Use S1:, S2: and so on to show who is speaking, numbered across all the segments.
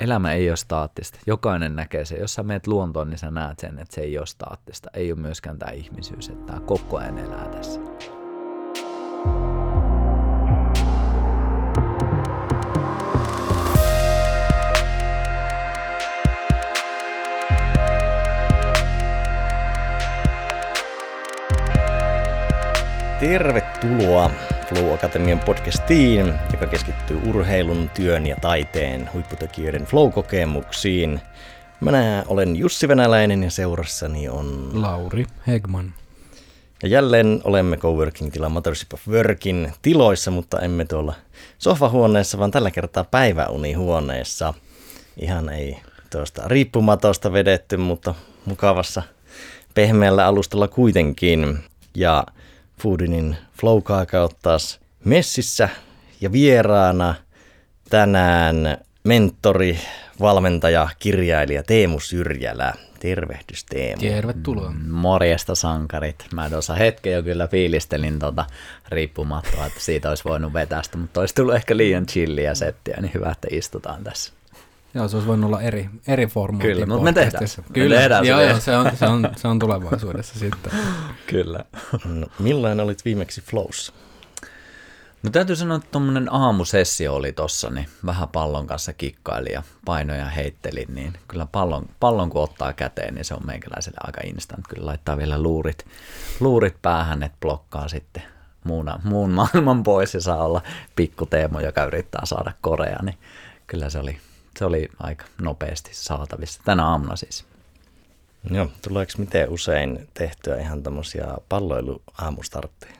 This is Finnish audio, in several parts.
S1: elämä ei ole staattista. Jokainen näkee se. Jos sä meet luontoon, niin sä näet sen, että se ei ole staattista. Ei ole myöskään tämä ihmisyys, että tämä koko ajan elää tässä.
S2: Tervetuloa Flow Akatemian podcastiin, joka keskittyy urheilun, työn ja taiteen huipputekijöiden flow-kokemuksiin. Minä olen Jussi Venäläinen ja seurassani on
S3: Lauri Hegman.
S2: Ja jälleen olemme Coworking-tila Mothership of Workin tiloissa, mutta emme tuolla sohvahuoneessa, vaan tällä kertaa päiväunihuoneessa. Ihan ei tuosta riippumatosta vedetty, mutta mukavassa pehmeällä alustalla kuitenkin. Ja Foodinin flow taas messissä ja vieraana tänään mentori, valmentaja, kirjailija Teemu Syrjälä. Tervehdys Teemu.
S3: Tervetuloa.
S1: Mm, morjesta sankarit. Mä tuossa hetken jo kyllä fiilistelin tuota riippumattoa, että siitä olisi voinut vetästä, mutta olisi tullut ehkä liian chilliä settiä, niin hyvä, että istutaan tässä.
S3: Joo, se olisi voinut olla eri, eri formaatti.
S1: Kyllä, mutta me tehdään se.
S3: Kyllä,
S1: me tehdään
S3: joo, joo, se, on, se, on, se on tulevaisuudessa sitten.
S1: Kyllä.
S2: No, millainen olit viimeksi Flows?
S1: No täytyy sanoa, että tuommoinen aamusessio oli tossa, niin vähän pallon kanssa kikkaili ja painoja heittelin, niin kyllä pallon, pallon kun ottaa käteen, niin se on meikäläiselle aika instant. Kyllä laittaa vielä luurit, luurit päähän, että blokkaa sitten muuna, muun maailman pois ja saa olla pikku Teemo, joka yrittää saada korea, niin kyllä se oli se oli aika nopeasti saatavissa. Tänä aamuna siis.
S2: Joo, tuleeko miten usein tehtyä ihan tämmöisiä palloiluaamustartteja?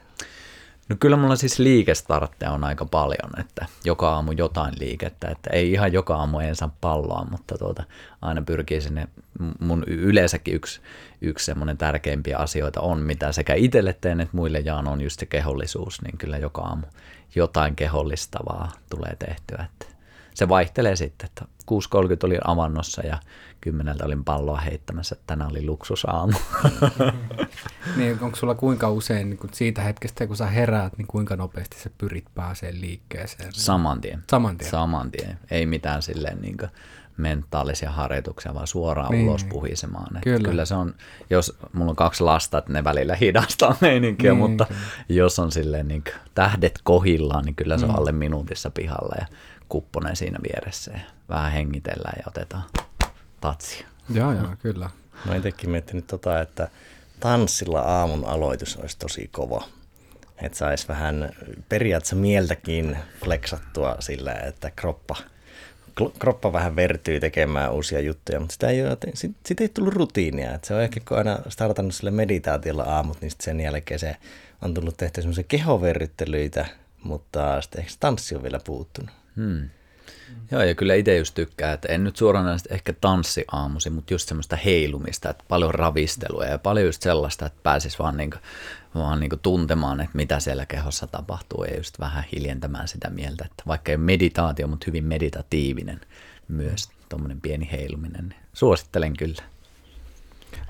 S1: No kyllä mulla siis liikestartteja on aika paljon, että joka aamu jotain liikettä, että ei ihan joka aamu en saa palloa, mutta tuota, aina pyrkii sinne, mun yleensäkin yksi, yksi semmoinen tärkeimpiä asioita on, mitä sekä itselle teen että muille jaan on just se kehollisuus, niin kyllä joka aamu jotain kehollistavaa tulee tehtyä, että se vaihtelee sitten, että 6.30 oli avannossa ja kymmeneltä olin palloa heittämässä, että tänään oli luksusaamu.
S3: niin, onko sulla kuinka usein niin kun siitä hetkestä, kun sä heräät, niin kuinka nopeasti sä pyrit pääseen liikkeeseen?
S1: Saman tien.
S3: Saman tien.
S1: Saman tien. Ei mitään silleen niin mentaalisia harjoituksia, vaan suoraan niin. ulos puhisemaan. Kyllä. kyllä se on, jos mulla on kaksi lasta, että ne välillä hidastaa meininkiä, niin, mutta kyllä. jos on silleen niin tähdet kohillaan, niin kyllä se on mm. alle minuutissa pihalla. Ja kupponen siinä vieressä ja vähän hengitellään ja otetaan tatsia.
S3: Joo, joo, kyllä.
S2: Mä itsekin miettinyt tota, että tanssilla aamun aloitus olisi tosi kova. Että saisi vähän periaatteessa mieltäkin fleksattua sillä, että kroppa, kroppa vähän vertyy tekemään uusia juttuja, mutta sitä ei, ole, sit, sit ei tullut rutiinia. Että se on ehkä kun aina startannut sille meditaatiolla aamut, niin sen jälkeen se on tullut tehty semmoisia kehoverryttelyitä, mutta sitten ehkä se tanssi on vielä puuttunut. Hmm.
S1: Joo, ja kyllä itse just tykkää, että en nyt suoranaisesti ehkä tanssi aamusi, mutta just semmoista heilumista, että paljon ravistelua ja paljon just sellaista, että pääsis vaan, niinku, vaan niinku tuntemaan, että mitä siellä kehossa tapahtuu ja just vähän hiljentämään sitä mieltä, että vaikka ei meditaatio, mutta hyvin meditatiivinen myös tuommoinen pieni heiluminen, niin suosittelen kyllä.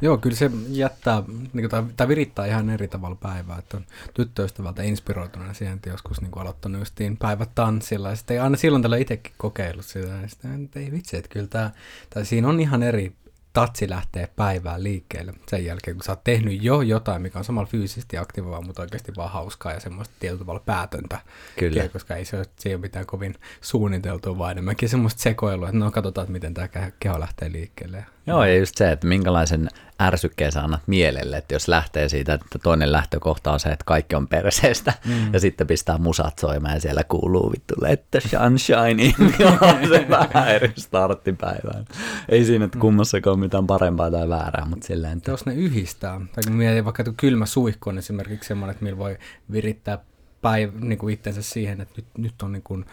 S3: Joo, kyllä se jättää, niin kuin, tai, virittää ihan eri tavalla päivää, että on tyttöystävältä inspiroituneena siihen, että joskus niin kuin aloittanut justiin päivät tanssilla, ja sitten aina silloin tällä itsekin kokeillut sitä, ja sitten ei vitsi, että kyllä tämä, tai siinä on ihan eri tatsi lähtee päivään liikkeelle sen jälkeen, kun sä oot tehnyt jo jotain, mikä on samalla fyysisesti aktivoivaa, mutta oikeasti vaan hauskaa ja semmoista tietyllä tavalla päätöntä.
S1: Kyllä.
S3: Koska ei se, ole, se ei ole mitään kovin suunniteltua, vaan enemmänkin semmoista sekoilua, että no katsotaan, että miten tämä keho lähtee liikkeelle.
S1: Joo, ja just se, että minkälaisen ärsykkeen sä annat mielelle, että jos lähtee siitä, että toinen lähtökohta on se, että kaikki on perseestä, mm. ja sitten pistää musat soimaan ja siellä kuuluu vittu let the sunshine in, on se vähän eri starttipäivään. Ei siinä, että mm. kummassakaan ole mitään parempaa tai väärää, mutta silleen.
S3: Että... Jos ne yhdistää, tai kun mietin vaikka kylmä suihku on esimerkiksi semmoinen, että millä voi virittää päiv- niin kuin itsensä siihen, että nyt, nyt on niin kuin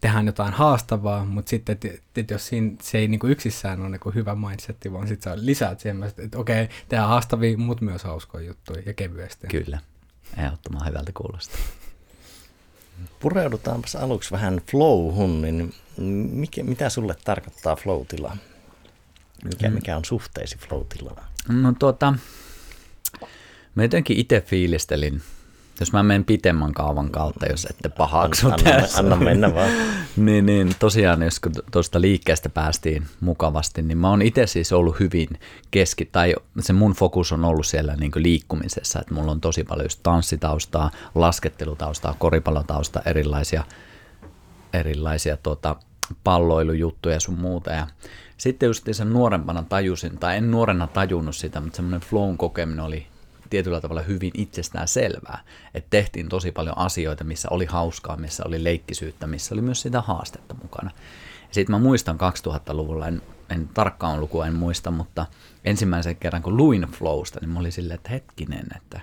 S3: tehdään jotain haastavaa, mutta sitten, että et jos siinä, se ei niin kuin yksissään ole niin kuin hyvä mindsetti, vaan sitten sä lisäät siihen, että, okei, tehdään haastavia, mutta myös hauskoja juttuja ja kevyesti.
S1: Kyllä, ehdottoman hyvältä kuulostaa.
S2: Pureudutaanpas aluksi vähän flowhun, niin mikä, mitä sulle tarkoittaa flow-tila? Mikä, mm. mikä on suhteesi flow-tilaan?
S1: No tuota, mä jotenkin itse fiilistelin jos mä menen pitemmän kaavan kautta, jos ette pahaksu
S2: anna,
S1: tässä.
S2: anna mennä vaan.
S1: niin, niin, tosiaan jos kun tuosta liikkeestä päästiin mukavasti, niin mä oon itse siis ollut hyvin keski, tai se mun fokus on ollut siellä niin liikkumisessa, että mulla on tosi paljon just tanssitaustaa, laskettelutaustaa, koripallotaustaa, erilaisia, erilaisia tota, palloilujuttuja sun muuta. Ja sitten just sen nuorempana tajusin, tai en nuorena tajunnut sitä, mutta semmoinen flown kokeminen oli tietyllä tavalla hyvin itsestään selvää, että tehtiin tosi paljon asioita, missä oli hauskaa, missä oli leikkisyyttä, missä oli myös sitä haastetta mukana. Sitten mä muistan 2000-luvulla, en, en tarkkaan lukua en muista, mutta ensimmäisen kerran kun luin Flowsta, niin mä olin silleen, että hetkinen, että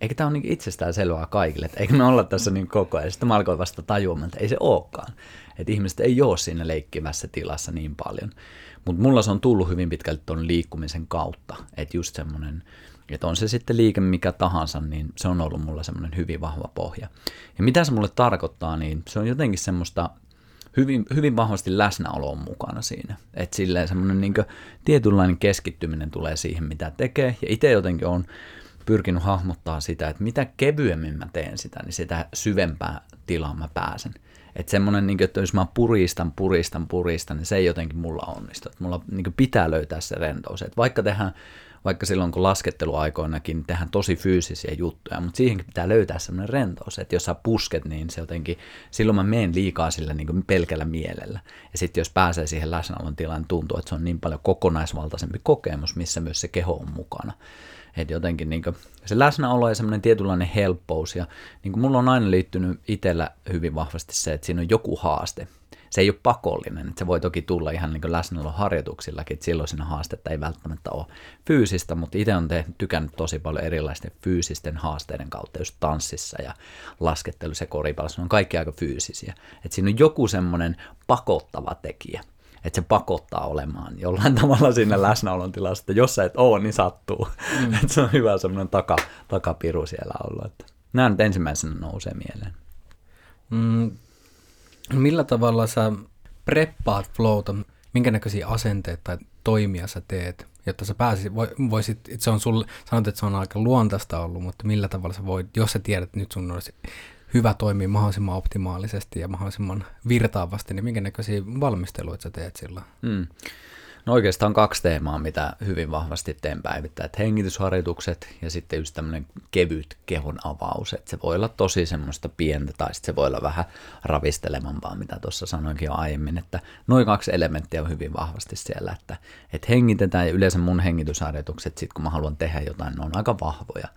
S1: eikö tämä ole niin itsestään selvää kaikille, että eikö me olla tässä niin koko ajan. Sitten mä alkoin vasta tajuamaan, että ei se olekaan. Että ihmiset ei ole siinä leikkivässä tilassa niin paljon. Mutta mulla se on tullut hyvin pitkälti tuon liikkumisen kautta. Että just semmoinen, että on se sitten liike mikä tahansa, niin se on ollut mulla semmoinen hyvin vahva pohja. Ja mitä se mulle tarkoittaa, niin se on jotenkin semmoista hyvin, hyvin vahvasti läsnäolo on mukana siinä. Että silleen semmoinen niin tietynlainen keskittyminen tulee siihen, mitä tekee. Ja itse jotenkin on pyrkinyt hahmottaa sitä, että mitä kevyemmin mä teen sitä, niin sitä syvempää tilaa mä pääsen. Että semmoinen, niin että jos mä puristan, puristan, puristan, niin se ei jotenkin mulla onnistu. Että mulla niin pitää löytää se rentous. Että vaikka tehdään, vaikka silloin kun lasketteluaikoinakin tehdään tosi fyysisiä juttuja, mutta siihenkin pitää löytää semmoinen rentous. Että jos sä pusket, niin se jotenkin, silloin mä menen liikaa sillä niin pelkällä mielellä. Ja sitten jos pääsee siihen läsnäolon tilaan, niin tuntuu, että se on niin paljon kokonaisvaltaisempi kokemus, missä myös se keho on mukana. Että jotenkin niin se läsnäolo ja semmoinen tietynlainen helppous. Ja niin mulla on aina liittynyt itsellä hyvin vahvasti se, että siinä on joku haaste. Se ei ole pakollinen, että se voi toki tulla ihan niin läsnäolon harjoituksillakin, että silloin siinä haastetta ei välttämättä ole fyysistä, mutta itse on tehnyt, tykännyt tosi paljon erilaisten fyysisten haasteiden kautta, just tanssissa ja laskettelussa ja koripallossa, ne on kaikki aika fyysisiä. Että siinä on joku semmoinen pakottava tekijä, että se pakottaa olemaan jollain tavalla siinä läsnäolon tilassa, että jos sä et oo, niin sattuu. Mm. että se on hyvä semmoinen taka, takapiru siellä olla. Että nämä nyt ensimmäisenä nousee mieleen.
S3: Mm, millä tavalla sä preppaat flowta, minkä näköisiä asenteita tai toimia sä teet, jotta sä pääsisit, voisit, se on sulle, sanot, että se on aika luontaista ollut, mutta millä tavalla sä voit, jos sä tiedät, että nyt sun olisi hyvä toimii mahdollisimman optimaalisesti ja mahdollisimman virtaavasti, niin minkä näköisiä valmisteluita sä teet sillä? Mm.
S1: No oikeastaan kaksi teemaa, mitä hyvin vahvasti teen päivittäin. Että hengitysharjoitukset ja sitten just tämmöinen kevyt kehon avaus. Että se voi olla tosi semmoista pientä tai sitten se voi olla vähän ravistelevampaa, mitä tuossa sanoinkin jo aiemmin. Että noin kaksi elementtiä on hyvin vahvasti siellä, että, että hengitetään ja yleensä mun hengitysharjoitukset, sit kun mä haluan tehdä jotain, ne on aika vahvoja.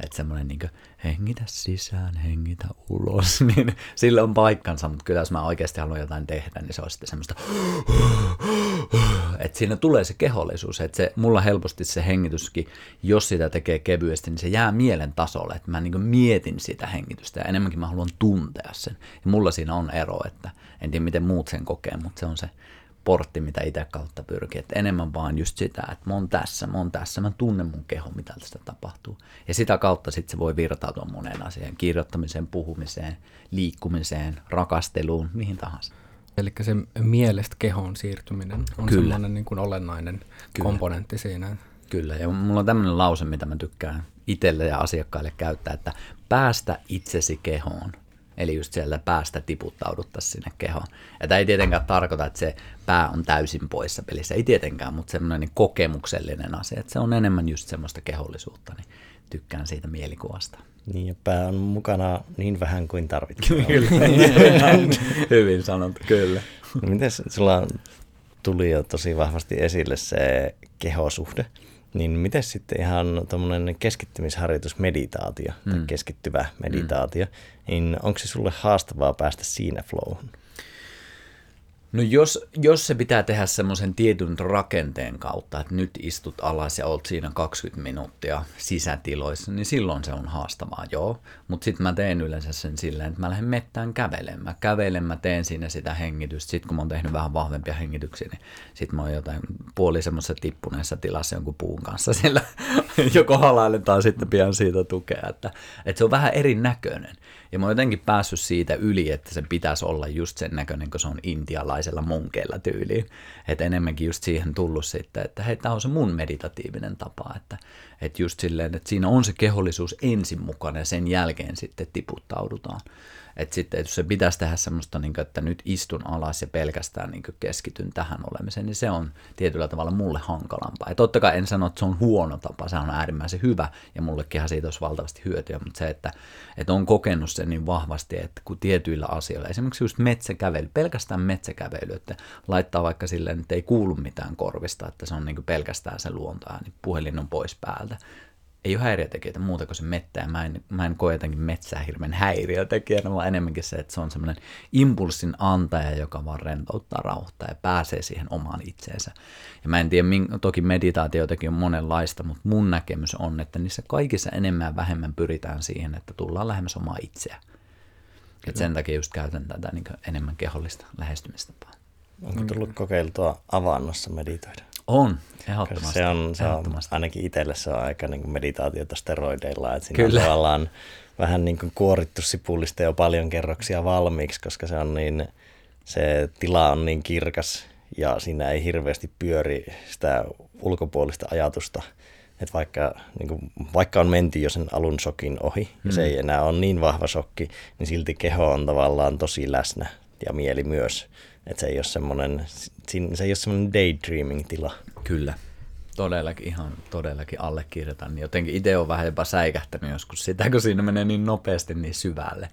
S1: Että semmoinen niin hengitä sisään, hengitä ulos, niin sillä on paikkansa, mutta kyllä jos mä oikeasti haluan jotain tehdä, niin se on sitten semmoista, että siinä tulee se kehollisuus, että se, mulla helposti se hengityskin, jos sitä tekee kevyesti, niin se jää mielen tasolle, että mä niin mietin sitä hengitystä ja enemmänkin mä haluan tuntea sen. Ja mulla siinä on ero, että en tiedä miten muut sen kokee, mutta se on se portti, mitä itse kautta pyrkii. Että enemmän vaan just sitä, että mä oon tässä, mä oon tässä, mä tunnen mun keho, mitä tästä tapahtuu. Ja sitä kautta sitten se voi virtautua moneen asiaan, kirjoittamiseen, puhumiseen, liikkumiseen, rakasteluun, mihin tahansa.
S3: Eli se mielestä kehoon siirtyminen on Kyllä. sellainen niin kuin olennainen Kyllä. komponentti siinä.
S1: Kyllä, ja mulla on tämmöinen lause, mitä mä tykkään itselle ja asiakkaille käyttää, että päästä itsesi kehoon – Eli just sieltä päästä tiputtauduttaisiin sinne kehoon. Ja tämä ei tietenkään tarkoita, että se pää on täysin poissa pelissä. Ei tietenkään, mutta semmoinen niin kokemuksellinen asia. Että se on enemmän just semmoista kehollisuutta, niin tykkään siitä mielikuvasta.
S2: Niin, ja pää on mukana niin vähän kuin tarvitsee.
S1: kyllä, hyvin sanottu, kyllä.
S2: No, miten sulla tuli jo tosi vahvasti esille se kehosuhde? Niin miten sitten ihan tuommoinen keskittymisharjoitus, meditaatio mm. tai keskittyvä meditaatio, mm. niin onko se sulle haastavaa päästä siinä flowhun?
S1: No jos, jos se pitää tehdä semmoisen tietyn rakenteen kautta, että nyt istut alas ja olet siinä 20 minuuttia sisätiloissa, niin silloin se on haastavaa, joo. Mutta sitten mä teen yleensä sen silleen, että mä lähden mettään kävelemään. Mä kävelen, mä teen siinä sitä hengitystä. Sitten kun mä oon tehnyt vähän vahvempia hengityksiä, niin sitten mä oon jotain puoli semmoisessa tippuneessa tilassa jonkun puun kanssa siellä joko halailen tai sitten pian siitä tukea. Että, että se on vähän erinäköinen. Ja mä oon jotenkin päässyt siitä yli, että se pitäisi olla just sen näköinen, kun se on intialaisella munkeilla tyyliin. Että enemmänkin just siihen tullut sitten, että hei, tämä on se mun meditatiivinen tapa, että, että just silleen, että siinä on se kehollisuus ensin mukana ja sen jälkeen sitten tiputtaudutaan. Että sitten, että jos se pitäisi tehdä semmoista, niin kuin, että nyt istun alas ja pelkästään niin kuin keskityn tähän olemiseen, niin se on tietyllä tavalla mulle hankalampaa. Ja totta kai en sano, että se on huono tapa, se on äärimmäisen hyvä ja mullekinhan siitä olisi valtavasti hyötyä, mutta se, että, että on kokenut sen niin vahvasti, että kun tietyillä asioilla, esimerkiksi just metsäkävely, pelkästään metsäkävely, että laittaa vaikka silleen, että ei kuulu mitään korvista, että se on niin kuin pelkästään se luonto, niin puhelin on pois päältä, ei ole häiriötekijöitä muuta kuin se mettä, ja mä en, mä en koe jotenkin metsää hirveän häiriötekijänä, vaan enemmänkin se, että se on semmoinen impulssin antaja, joka vaan rentouttaa, rauhoittaa ja pääsee siihen omaan itseensä. Ja mä en tiedä, toki meditaatiotakin on monenlaista, mutta mun näkemys on, että niissä kaikissa enemmän ja vähemmän pyritään siihen, että tullaan lähemmäs omaa itseä. Et sen takia just käytän tätä niin enemmän kehollista lähestymistapaa.
S2: Onko tullut kokeiltua avannossa meditoida?
S1: On, ehdottomasti.
S2: Se on, se on ainakin itselle se on aika niin kuin meditaatiota steroideilla, että siinä Kyllä. on tavallaan vähän niin kuin kuorittu sipullista jo paljon kerroksia valmiiksi, koska se on niin, se tila on niin kirkas ja siinä ei hirveästi pyöri sitä ulkopuolista ajatusta, että vaikka, niin kuin, vaikka on menty jo sen alun sokin ohi ja se mm. ei enää ole niin vahva sokki, niin silti keho on tavallaan tosi läsnä ja mieli myös. Että se ei ole semmoinen, se ei ole semmoinen daydreaming-tila.
S1: Kyllä. Todellakin, ihan todellakin allekirjoitan. Jotenkin itse on vähän jopa säikähtänyt joskus sitä, kun siinä menee niin nopeasti niin syvälle.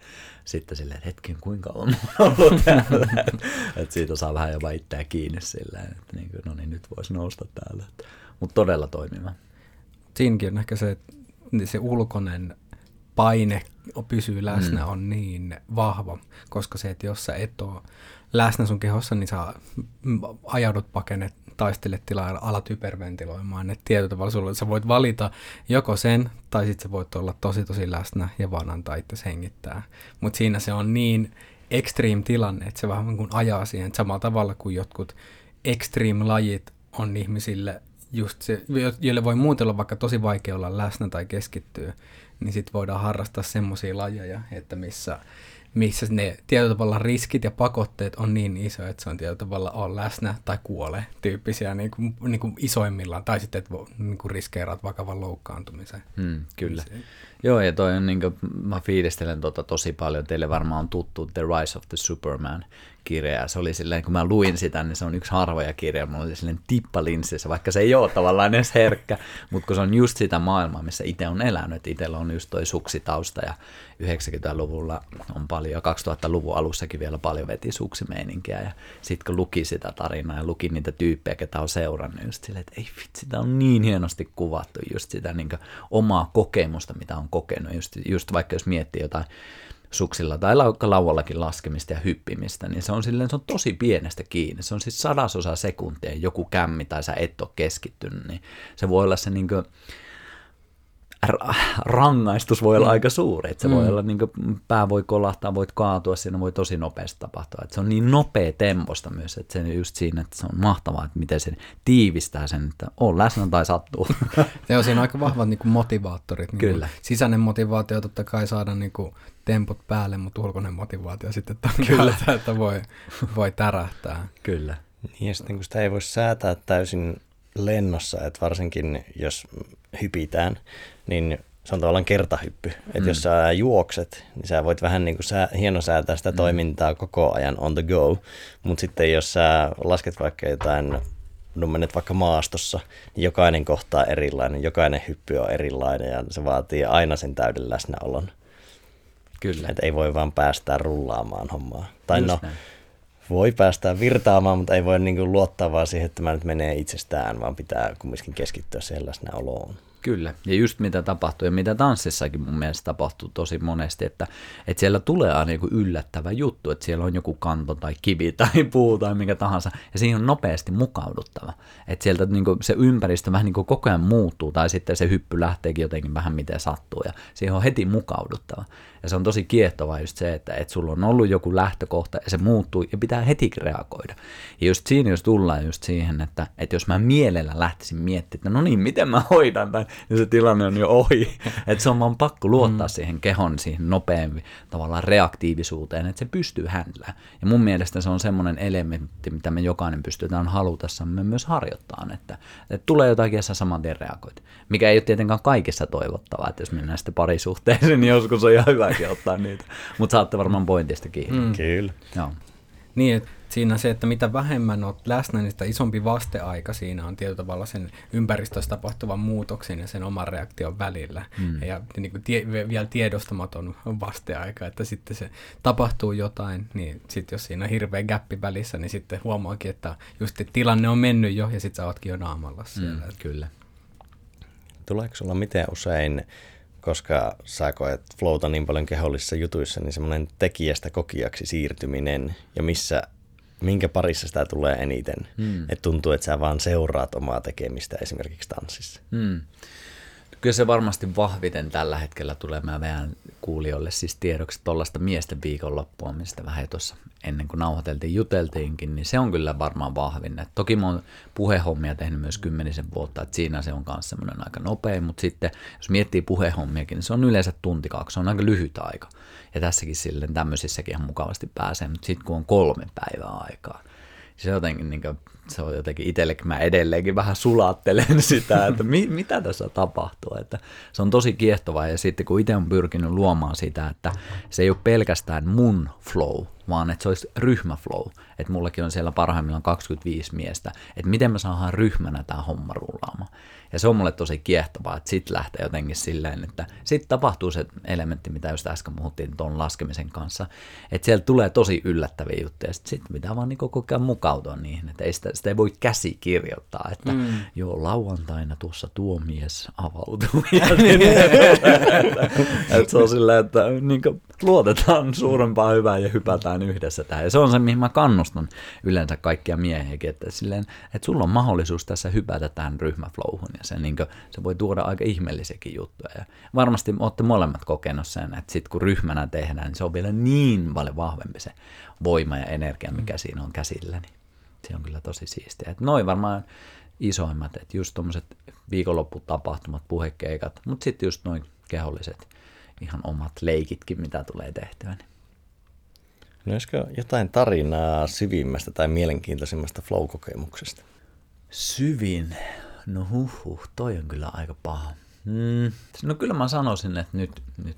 S1: Sitten silleen, että hetken, kuinka on ollut täällä. että siitä saa vähän jopa itseä kiinni silleen, että niin kuin, no niin, nyt voisi nousta täällä. Mutta todella toimiva.
S3: Siinäkin on ehkä se, että se ulkoinen paine pysyy läsnä mm. on niin vahva, koska se, että jos sä et ole läsnä sun kehossa, niin sä ajaudut pakenet taistelet tilaa alat hyperventiloimaan. Että tietyllä tavalla sulla, sä voit valita joko sen, tai sitten sä voit olla tosi tosi läsnä ja vaan antaa itse hengittää. Mutta siinä se on niin extreme tilanne, että se vähän niin kuin ajaa siihen samalla tavalla kuin jotkut extreme lajit on ihmisille just se, joille voi muuten olla vaikka tosi vaikea olla läsnä tai keskittyä, niin sitten voidaan harrastaa semmoisia lajeja, että missä missä ne tietyllä tavalla riskit ja pakotteet on niin iso, että se on tietyllä tavalla on läsnä tai kuole tyyppisiä niin kuin, niin kuin isoimmillaan, tai sitten että niin kuin riskeeraat vakavan loukkaantumisen.
S1: Hmm, kyllä. Se, Joo, ja toi on niin kuin, mä fiilistelen tota tosi paljon, teille varmaan on tuttu The Rise of the Superman kirja, se oli silleen, kun mä luin sitä, niin se on yksi harvoja kirja, mulla oli silleen tippa linssissä, vaikka se ei ole tavallaan edes herkkä, mutta kun se on just sitä maailmaa, missä itse on elänyt, itsellä on just toi suksitausta ja 90-luvulla on paljon, 2000-luvun alussakin vielä paljon veti suksimeininkiä. Ja sitten kun luki sitä tarinaa ja luki niitä tyyppejä, ketä on seurannut, just silleen, että ei vitsi, sitä on niin hienosti kuvattu, just sitä niin omaa kokemusta, mitä on kokenut, just, just vaikka jos miettii jotain suksilla tai lauallakin laskemista ja hyppimistä, niin se on, silleen, se on tosi pienestä kiinni. Se on siis sadasosa sekuntia, joku kämmi tai sä et ole keskittynyt, niin se voi olla se niin kuin, rangaistus voi olla mm. aika suuri. Että se mm. voi olla, niin kuin, pää voi kolahtaa, voit kaatua, siinä voi tosi nopeasti tapahtua. Että se on niin nopea temposta myös, että se on just siinä, että se on mahtavaa, että miten se tiivistää sen, että on läsnä tai sattuu.
S3: Se on siinä aika vahvat niin kuin motivaattorit. Niin Kyllä. Kuin sisäinen motivaatio totta kai saada niin kuin tempot päälle, mutta ulkoinen motivaatio sitten Kyllä. että voi, voi tärähtää.
S1: Kyllä.
S2: Niin ja sitten kun sitä ei voi säätää täysin lennossa, että varsinkin jos hypitään, niin se on tavallaan kertahyppy. Että mm. jos sä juokset, niin sä voit vähän niin kuin sä, hienosäätää sitä mm. toimintaa koko ajan on the go. Mutta sitten jos sä lasket vaikka jotain, no menet vaikka maastossa, niin jokainen kohtaa erilainen, jokainen hyppy on erilainen ja se vaatii aina sen täyden läsnäolon.
S1: Kyllä.
S2: Että ei voi vaan päästää rullaamaan hommaa. Tai Just no, näin voi päästä virtaamaan, mutta ei voi niin kuin luottaa vaan siihen, että mä nyt menee itsestään, vaan pitää kumminkin keskittyä siihen läsnäoloon.
S1: Kyllä, ja just mitä tapahtuu ja mitä tanssissakin mun mielestä tapahtuu tosi monesti, että, että siellä tulee aina joku yllättävä juttu, että siellä on joku kanto tai kivi tai puu tai mikä tahansa, ja siihen on nopeasti mukauduttava. Että sieltä niin kuin, se ympäristö vähän niin kuin koko ajan muuttuu, tai sitten se hyppy lähteekin jotenkin vähän miten sattuu, ja siihen on heti mukauduttava. Ja se on tosi kiehtovaa just se, että, että sulla on ollut joku lähtökohta ja se muuttuu ja pitää heti reagoida. Ja just siinä jos tullaan just siihen, että, että jos mä mielellä lähtisin miettimään, että no niin, miten mä hoidan, tai niin se tilanne on jo ohi. Että se on vaan pakko luottaa mm. siihen kehon, siihen nopeammin tavallaan reaktiivisuuteen, että se pystyy händlään. Ja mun mielestä se on semmoinen elementti, mitä me jokainen pystytään halutessamme myös harjoittaa, että, että tulee jotakin ja sä saman tien reagoit. Mikä ei ole tietenkään kaikissa toivottavaa, että jos mennään sitten parisuhteeseen, niin joskus on ihan hyväkin ottaa niitä. Mutta saatte varmaan pointista kiinni. Mm.
S2: Kyllä.
S1: Joo.
S3: Niin, että siinä se, että mitä vähemmän olet läsnä, niin sitä isompi vasteaika siinä on tietyllä tavalla sen ympäristössä tapahtuvan muutoksen ja sen oman reaktion välillä. Mm. Ja niin kuin tie, vielä tiedostamaton vasteaika, että sitten se tapahtuu jotain, niin sitten jos siinä on hirveä gappi välissä, niin sitten huomaakin, että just että tilanne on mennyt jo ja sitten sä ootkin jo naamalla siellä. Mm,
S1: kyllä.
S2: Tuleeko sulla miten usein koska sä koet flowta niin paljon kehollisissa jutuissa, niin semmoinen tekijästä kokijaksi siirtyminen ja missä, minkä parissa sitä tulee eniten. Hmm. Että tuntuu, että sä vaan seuraat omaa tekemistä esimerkiksi tanssissa. Hmm.
S1: Kyllä se varmasti vahviten tällä hetkellä tulee. Mä vähän kuulijoille siis tiedoksi tuollaista miesten viikonloppua, mistä vähän tuossa ennen kuin nauhoiteltiin juteltiinkin, niin se on kyllä varmaan vahvin. Et toki mä oon puhehommia tehnyt myös kymmenisen vuotta, että siinä se on myös semmoinen aika nopea, mutta sitten jos miettii puhehommiakin, niin se on yleensä tunti kaksi, se on aika lyhyt aika. Ja tässäkin silleen tämmöisissäkin ihan mukavasti pääsee, mutta sitten kun on kolme päivää aikaa, se jotenkin niin kuin, se on jotenkin itsellekin, mä edelleenkin vähän sulattelen sitä, että mi, mitä tässä tapahtuu. Että se on tosi kiehtovaa ja sitten kun itse on pyrkinyt luomaan sitä, että se ei ole pelkästään mun flow, vaan että se olisi ryhmäflow. Että mullakin on siellä parhaimmillaan 25 miestä, että miten me saadaan ryhmänä tämä homma rullaamaan. Ja se on mulle tosi kiehtovaa, että sitten lähtee jotenkin silleen, että sitten tapahtuu se elementti, mitä just äsken puhuttiin tuon laskemisen kanssa, että sieltä tulee tosi yllättäviä juttuja, ja sitten sit pitää vaan niin koko ajan mukautua niihin, että ei sitä, sitä ei voi käsi kirjoittaa, että mm. joo, lauantaina tuossa tuo mies avautuu. Ja niin, että, että se on silleen, että niin luotetaan suurempaa hyvää ja hypätään yhdessä tähän. Ja se on se, mihin mä kannustan yleensä kaikkia miehiäkin, että, silleen, että sulla on mahdollisuus tässä hypätä tähän ryhmäflowhun ja se, niin kuin, se voi tuoda aika ihmeellisiäkin juttuja. Ja varmasti olette molemmat kokenut sen, että sitten kun ryhmänä tehdään, niin se on vielä niin paljon vahvempi se voima ja energia, mikä siinä on käsillä. Niin se on kyllä tosi siistiä. Että noin varmaan isoimmat, että just tuommoiset viikonlopputapahtumat, puhekeikat, mutta sitten just noin keholliset ihan omat leikitkin, mitä tulee tehtyä. Niin.
S2: No olisiko jotain tarinaa syvimmästä tai mielenkiintoisimmasta flow-kokemuksesta?
S1: Syvin? No huh, huh toi on kyllä aika paha. Mm, no kyllä mä sanoisin, että nyt, nyt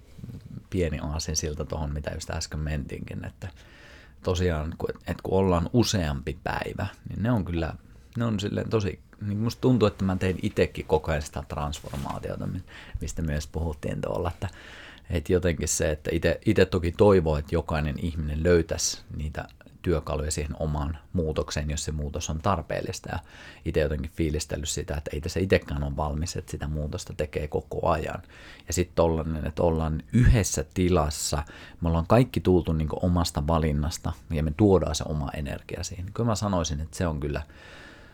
S1: pieni aasin siltä tuohon, mitä just äsken mentiinkin, että tosiaan, että kun ollaan useampi päivä, niin ne on kyllä, ne on silleen tosi, niin musta tuntuu, että mä tein itsekin koko ajan sitä transformaatiota, mistä myös puhuttiin tuolla, että että jotenkin se, että itse toki toivoo, että jokainen ihminen löytäisi niitä työkaluja siihen omaan muutokseen, jos se muutos on tarpeellista. Ja itse jotenkin fiilistellyt sitä, että ei tässä itsekään ole valmis, että sitä muutosta tekee koko ajan. Ja sitten tollainen, että ollaan yhdessä tilassa, me ollaan kaikki tultu niin omasta valinnasta ja me tuodaan se oma energia siihen. Kyllä mä sanoisin, että se on kyllä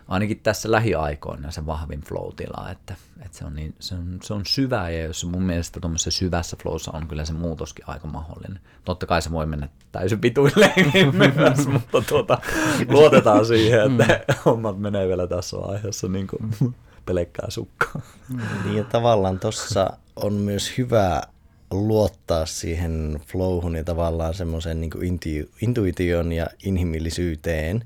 S1: ainakin tässä lähiaikoina se vahvin flow-tila, että, että se, on niin, se, on, se on syvä ja jos mun mielestä tuommoisessa syvässä flowssa on kyllä se muutoskin aika mahdollinen. Totta kai se voi mennä täysin pituille myös, mutta tuota, luotetaan siihen, että mm. hommat menee vielä tässä vaiheessa niin kuin pelkkää sukkaa.
S2: Niin ja tavallaan tuossa on myös hyvä luottaa siihen flowhun ja tavallaan semmoisen niin intuition ja inhimillisyyteen,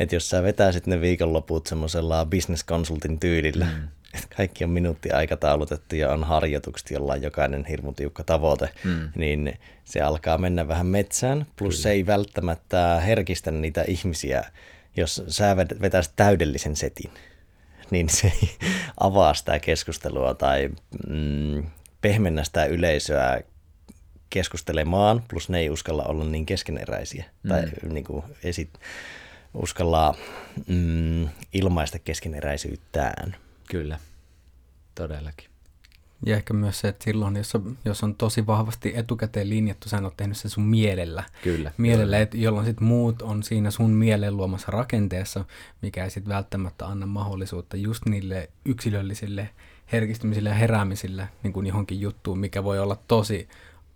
S2: että jos sä vetäisit ne viikonloput semmoisella business consultin tyylillä, mm. että kaikki on minuutti aikataulutettu ja on harjoitukset, jolla on jokainen hirmu tiukka tavoite, mm. niin se alkaa mennä vähän metsään. Plus Kyllä. se ei välttämättä herkistä niitä ihmisiä, jos sä vetäisit täydellisen setin niin se ei avaa sitä keskustelua tai mm, pehmennä sitä yleisöä keskustelemaan, plus ne ei uskalla olla niin keskeneräisiä mm. tai niin kuin esit, uskalla mm, ilmaista keskeneräisyyttään.
S1: Kyllä, todellakin.
S3: Ja ehkä myös se, että silloin, jos on, jos on tosi vahvasti etukäteen linjattu, sä oot tehnyt sen sun mielellä.
S1: Kyllä.
S3: Mielellä, et, jolloin sitten muut on siinä sun mielen luomassa rakenteessa, mikä ei sitten välttämättä anna mahdollisuutta just niille yksilöllisille herkistymisille ja heräämisille niin kuin johonkin juttuun, mikä voi olla tosi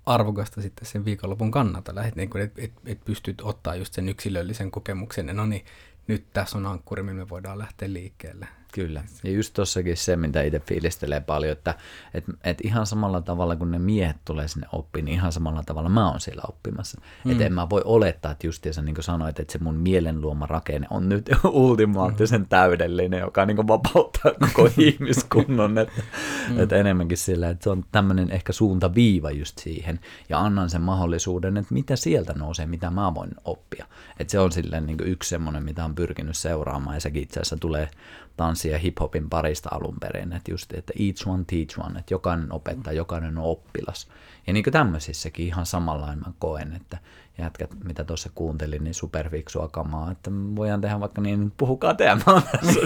S3: arvokasta sitten sen viikonlopun kannalta. Lähet, niin että et, et pystyt ottaa just sen yksilöllisen kokemuksen, no niin, nyt tässä on ankkuri, millä me voidaan lähteä liikkeelle.
S1: Kyllä. Ja just tossakin se, mitä itse fiilistelee paljon, että et, et ihan samalla tavalla kun ne miehet tulee sinne oppiin, niin ihan samalla tavalla mä oon siellä oppimassa. Mm. Että en mä voi olettaa, että justiinsa niin kuin sanoit, että se mun mielenluoma rakenne on nyt ultimaattisen mm. täydellinen, joka niin kuin vapauttaa koko ihmiskunnon. Että mm. et enemmänkin sillä, että se on tämmöinen ehkä suuntaviiva just siihen. Ja annan sen mahdollisuuden, että mitä sieltä nousee, mitä mä voin oppia. Että se on silleen niin yksi semmoinen, mitä on pyrkinyt seuraamaan ja sekin itse asiassa tulee tanssi- ja hip-hopin parista alun perin, että just, että each one teach one, että jokainen opettaa, jokainen on oppilas. Ja niin kuin tämmöisissäkin ihan samanlainen mä koen, että jätkät, mitä tuossa kuuntelin, niin superfiksua kamaa, että voidaan tehdä vaikka niin, puhukaa te, mä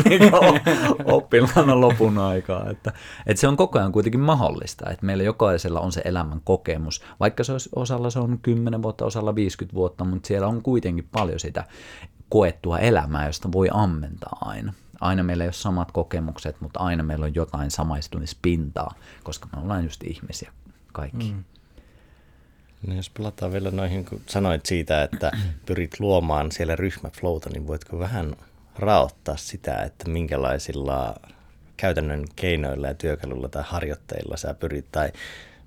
S1: niin oppilaana lopun aikaa. Että, että se on koko ajan kuitenkin mahdollista, että meillä jokaisella on se elämän kokemus, vaikka se olisi, osalla se on 10 vuotta, osalla 50 vuotta, mutta siellä on kuitenkin paljon sitä koettua elämää, josta voi ammentaa aina. Aina meillä ei ole samat kokemukset, mutta aina meillä on jotain samaistumispintaa, koska me ollaan just ihmisiä kaikki. Mm.
S2: No jos palataan vielä noihin, kun sanoit siitä, että pyrit luomaan siellä ryhmäflowta, niin voitko vähän raottaa sitä, että minkälaisilla käytännön keinoilla ja työkaluilla tai harjoitteilla sä pyrit, tai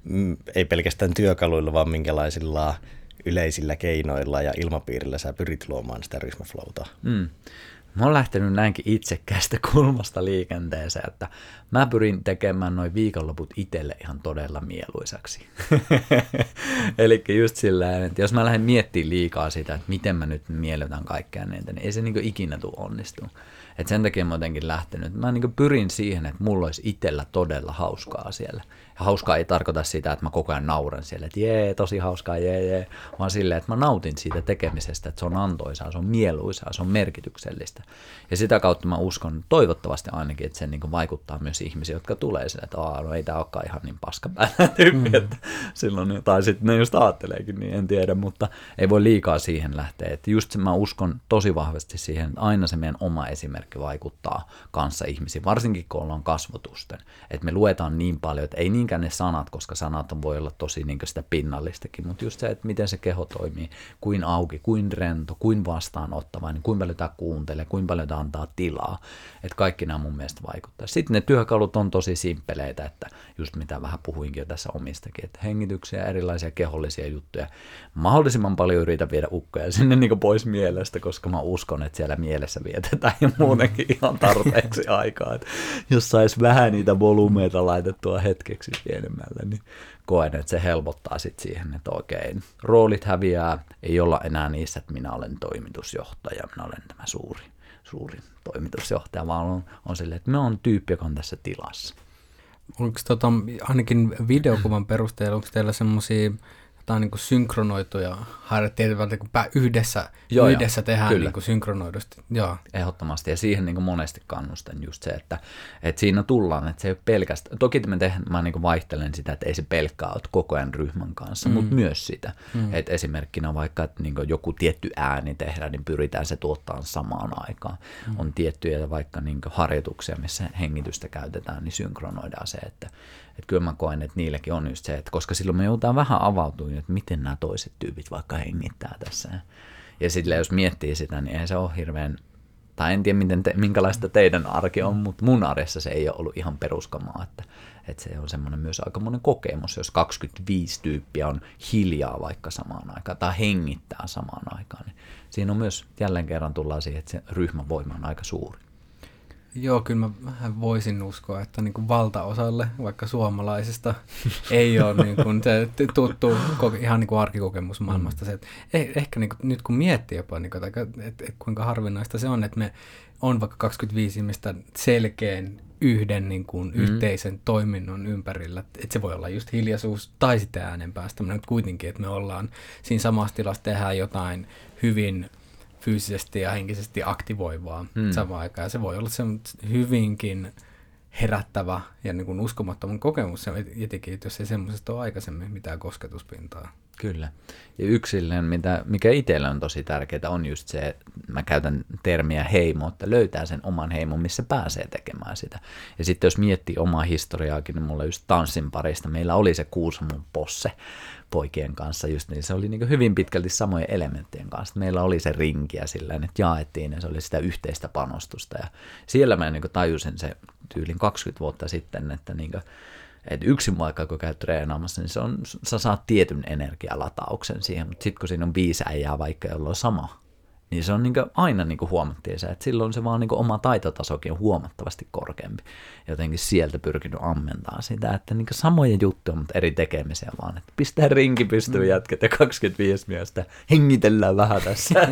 S2: mm, ei pelkästään työkaluilla, vaan minkälaisilla yleisillä keinoilla ja ilmapiirillä sä pyrit luomaan sitä ryhmäflowta? Mm.
S1: Mä oon lähtenyt näinkin itsekkäästä kulmasta liikenteeseen, että mä pyrin tekemään noin viikonloput itselle ihan todella mieluisaksi. Eli just sillä että jos mä lähden miettimään liikaa sitä, että miten mä nyt miellytän kaikkea niitä, niin ei se niin ikinä tule onnistua. Et sen takia mä jotenkin lähtenyt. Mä niin pyrin siihen, että mulla olisi itsellä todella hauskaa siellä. Hauskaa ei tarkoita sitä, että mä koko ajan nauran siellä, että jee, tosi hauskaa, jee, jee. Vaan silleen, että mä nautin siitä tekemisestä, että se on antoisaa, se on mieluisaa, se on merkityksellistä. Ja sitä kautta mä uskon toivottavasti ainakin, että se niin vaikuttaa myös ihmisiä, jotka tulee sille, että Aa, no ei tämä olekaan ihan niin paska tyyppi, mm. että silloin, tai sitten ne just ajatteleekin, niin en tiedä, mutta ei voi liikaa siihen lähteä. Että just mä uskon tosi vahvasti siihen, että aina se meidän oma esimerkki vaikuttaa kanssa ihmisiin, varsinkin kun ollaan kasvotusten. Että me luetaan niin paljon, että ei niinkään ne sanat, koska sanat voi olla tosi niin sitä pinnallistakin, mutta just se, että miten se keho toimii, kuin auki, kuin rento, kuin vastaanottava, niin kuin paljon tämä kuuntelee, kuin paljon tämä antaa tilaa. Että kaikki nämä mun mielestä vaikuttaa. Sitten ne työkalut on tosi simppeleitä, että just mitä vähän puhuinkin jo tässä omistakin, että hengityksiä, erilaisia kehollisia juttuja. Mahdollisimman paljon yritä viedä ukkoja sinne niin pois mielestä, koska mä uskon, että siellä mielessä vietetään ja muutenkin ihan tarpeeksi aikaa. Että jos saisi vähän niitä volyymeita laitettua hetkeksi pienemmälle, niin koen, että se helpottaa sitten siihen, että okei, roolit häviää, ei olla enää niissä, että minä olen toimitusjohtaja, minä olen tämä suuri suuri toimitusjohtaja, vaan on, on silleen, että me on tyyppi, joka on tässä tilassa.
S3: Onko tota, ainakin videokuvan perusteella, onko teillä semmoisia jotain niin kuin synkronoituja harjoitteita, kun yhdessä, joo, yhdessä joo, tehdään kyllä. niin kuin synkronoidusti. Joo.
S1: Ehdottomasti, ja siihen niin kuin monesti kannustan just se, että, että siinä tullaan, että se ei ole pelkästään, toki me tehdään, mä niin kuin vaihtelen sitä, että ei se pelkkää ole koko ajan ryhmän kanssa, mm. mutta myös sitä, mm. että esimerkkinä vaikka, että niin joku tietty ääni tehdään, niin pyritään se tuottaa samaan aikaan. Mm. On tiettyjä vaikka niin harjoituksia, missä hengitystä käytetään, niin synkronoidaan se, että että kyllä mä koen, että niilläkin on just se, että koska silloin me joudutaan vähän avautumaan, että miten nämä toiset tyypit vaikka hengittää tässä. Ja sitten jos miettii sitä, niin ei se ole hirveän, tai en tiedä miten te, minkälaista teidän arki on, mutta mun arjessa se ei ole ollut ihan peruskamaa, että, että se on semmoinen myös aika monen kokemus, jos 25 tyyppiä on hiljaa vaikka samaan aikaan tai hengittää samaan aikaan, niin siinä on myös jälleen kerran tullaan siihen, että se ryhmävoima on aika suuri.
S3: Joo, kyllä mä vähän voisin uskoa, että niin kuin valtaosalle vaikka suomalaisista ei ole niin kuin se tuttu ihan niin kuin arkikokemus maailmasta. Se, että eh, ehkä niin kuin, nyt kun miettii jopa, niin kuin, että, että, kuinka harvinaista se on, että me on vaikka 25 ihmistä selkeän yhden niin kuin, mm. yhteisen toiminnon ympärillä. Että se voi olla just hiljaisuus tai sitten äänen päästäminen, mutta kuitenkin, että me ollaan siinä samassa tilassa, tehdään jotain hyvin fyysisesti ja henkisesti aktivoivaa hmm. samaan aikaan. Ja se voi olla se hyvinkin herättävä ja niin kuin uskomattoman kokemus, etenkin, jos ei semmoisesta ole aikaisemmin mitään kosketuspintaa.
S1: Kyllä. Ja yksilön, mitä, mikä itsellä on tosi tärkeää, on just se, mä käytän termiä heimo, että löytää sen oman heimon, missä pääsee tekemään sitä. Ja sitten jos miettii omaa historiaakin, niin mulla just tanssin parista, meillä oli se Kuusamon posse poikien kanssa just niin, se oli niin hyvin pitkälti samojen elementtien kanssa. Meillä oli se rinkiä sillä että jaettiin ja se oli sitä yhteistä panostusta. Ja siellä mä niin tajusin se tyylin 20 vuotta sitten, että niin kuin, että yksin vaikka kun käy treenaamassa, niin se on, sä saat tietyn energialatauksen siihen, mutta sitten kun siinä on viisi äijää vaikka, jolla on sama niin se on niin aina niin huomattiin se, että silloin se vaan niin oma taitotasokin on huomattavasti korkeampi. Jotenkin sieltä pyrkinyt ammentaa sitä, että niin samoja juttuja, mutta eri tekemisiä vaan, että pistää rinki pystyy mm. jätket ja 25 miestä, hengitellään vähän tässä.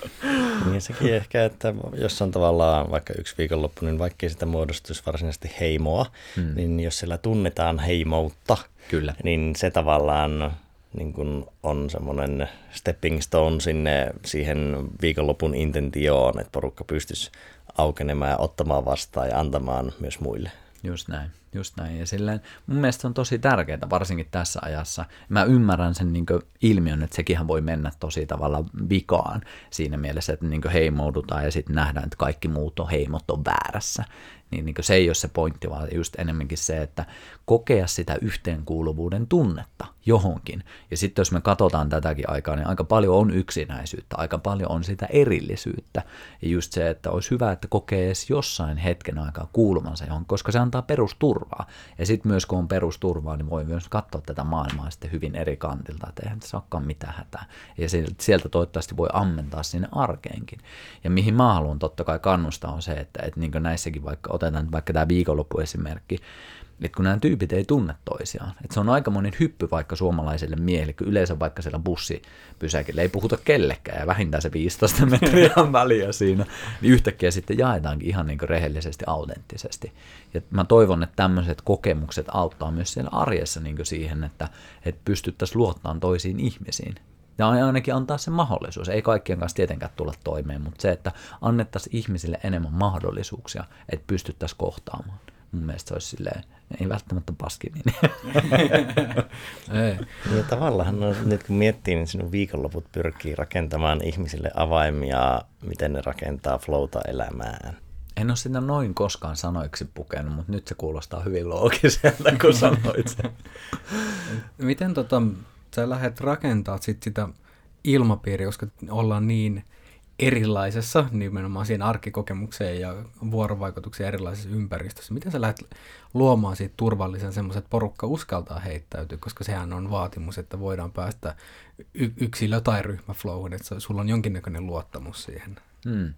S2: niin sekin ehkä, että jos on tavallaan vaikka yksi viikonloppu, niin vaikkei sitä muodostuisi varsinaisesti heimoa, mm. niin jos siellä tunnetaan heimoutta, Kyllä. niin se tavallaan niin kuin on semmoinen stepping stone sinne siihen viikonlopun intentioon, että porukka pystyisi aukenemaan ja ottamaan vastaan ja antamaan myös muille.
S1: Just näin, just näin. Ja silleen, mun mielestä on tosi tärkeää, varsinkin tässä ajassa. Mä ymmärrän sen niin ilmiön, että sekin voi mennä tosi tavalla vikaan siinä mielessä, että niin heimoudutaan ja sitten nähdään, että kaikki muut on heimot on väärässä niin, niin se ei ole se pointti, vaan just enemmänkin se, että kokea sitä yhteenkuuluvuuden tunnetta johonkin. Ja sitten jos me katsotaan tätäkin aikaa, niin aika paljon on yksinäisyyttä, aika paljon on sitä erillisyyttä. Ja just se, että olisi hyvä, että kokee edes jossain hetken aikaa kuulumansa johon, koska se antaa perusturvaa. Ja sitten myös kun on perusturvaa, niin voi myös katsoa tätä maailmaa sitten hyvin eri kantilta, että eihän tässä olekaan mitään hätää. Ja sieltä toivottavasti voi ammentaa sinne arkeenkin. Ja mihin mä haluan totta kai kannustaa on se, että, että niin näissäkin vaikka otetaan vaikka tämä viikonloppuesimerkki, että kun nämä tyypit ei tunne toisiaan. Että se on aikamoinen hyppy vaikka suomalaiselle miehelle, kun yleensä vaikka siellä bussipysäkillä ei puhuta kellekään ja vähintään se 15 metriä on väliä siinä, niin yhtäkkiä sitten jaetaankin ihan niin rehellisesti, autenttisesti. Ja mä toivon, että tämmöiset kokemukset auttaa myös siellä arjessa niin siihen, että, että pystyttäisiin luottamaan toisiin ihmisiin. Ja ainakin antaa se mahdollisuus. Ei kaikkien kanssa tietenkään tulla toimeen, mutta se, että annettaisiin ihmisille enemmän mahdollisuuksia, että pystyttäisiin kohtaamaan. Mun mielestä se olisi silleen, ei välttämättä paski niin.
S2: Ja tavallaan no, nyt kun miettii, niin sinun viikonloput pyrkii rakentamaan ihmisille avaimia, miten ne rakentaa flowta elämään.
S1: En ole sitä noin koskaan sanoiksi pukenut, mutta nyt se kuulostaa hyvin loogiselta, kun sanoit sen.
S3: Miten tota, sä lähdet rakentaa sit sitä ilmapiiriä, koska ollaan niin erilaisessa, nimenomaan siinä arkikokemukseen ja vuorovaikutukseen erilaisessa ympäristössä. Miten sä lähdet luomaan siitä turvallisen semmoisen, että porukka uskaltaa heittäytyä, koska sehän on vaatimus, että voidaan päästä y- yksilö- tai ryhmäflowhun, että sulla on jonkinnäköinen luottamus siihen. Hmm.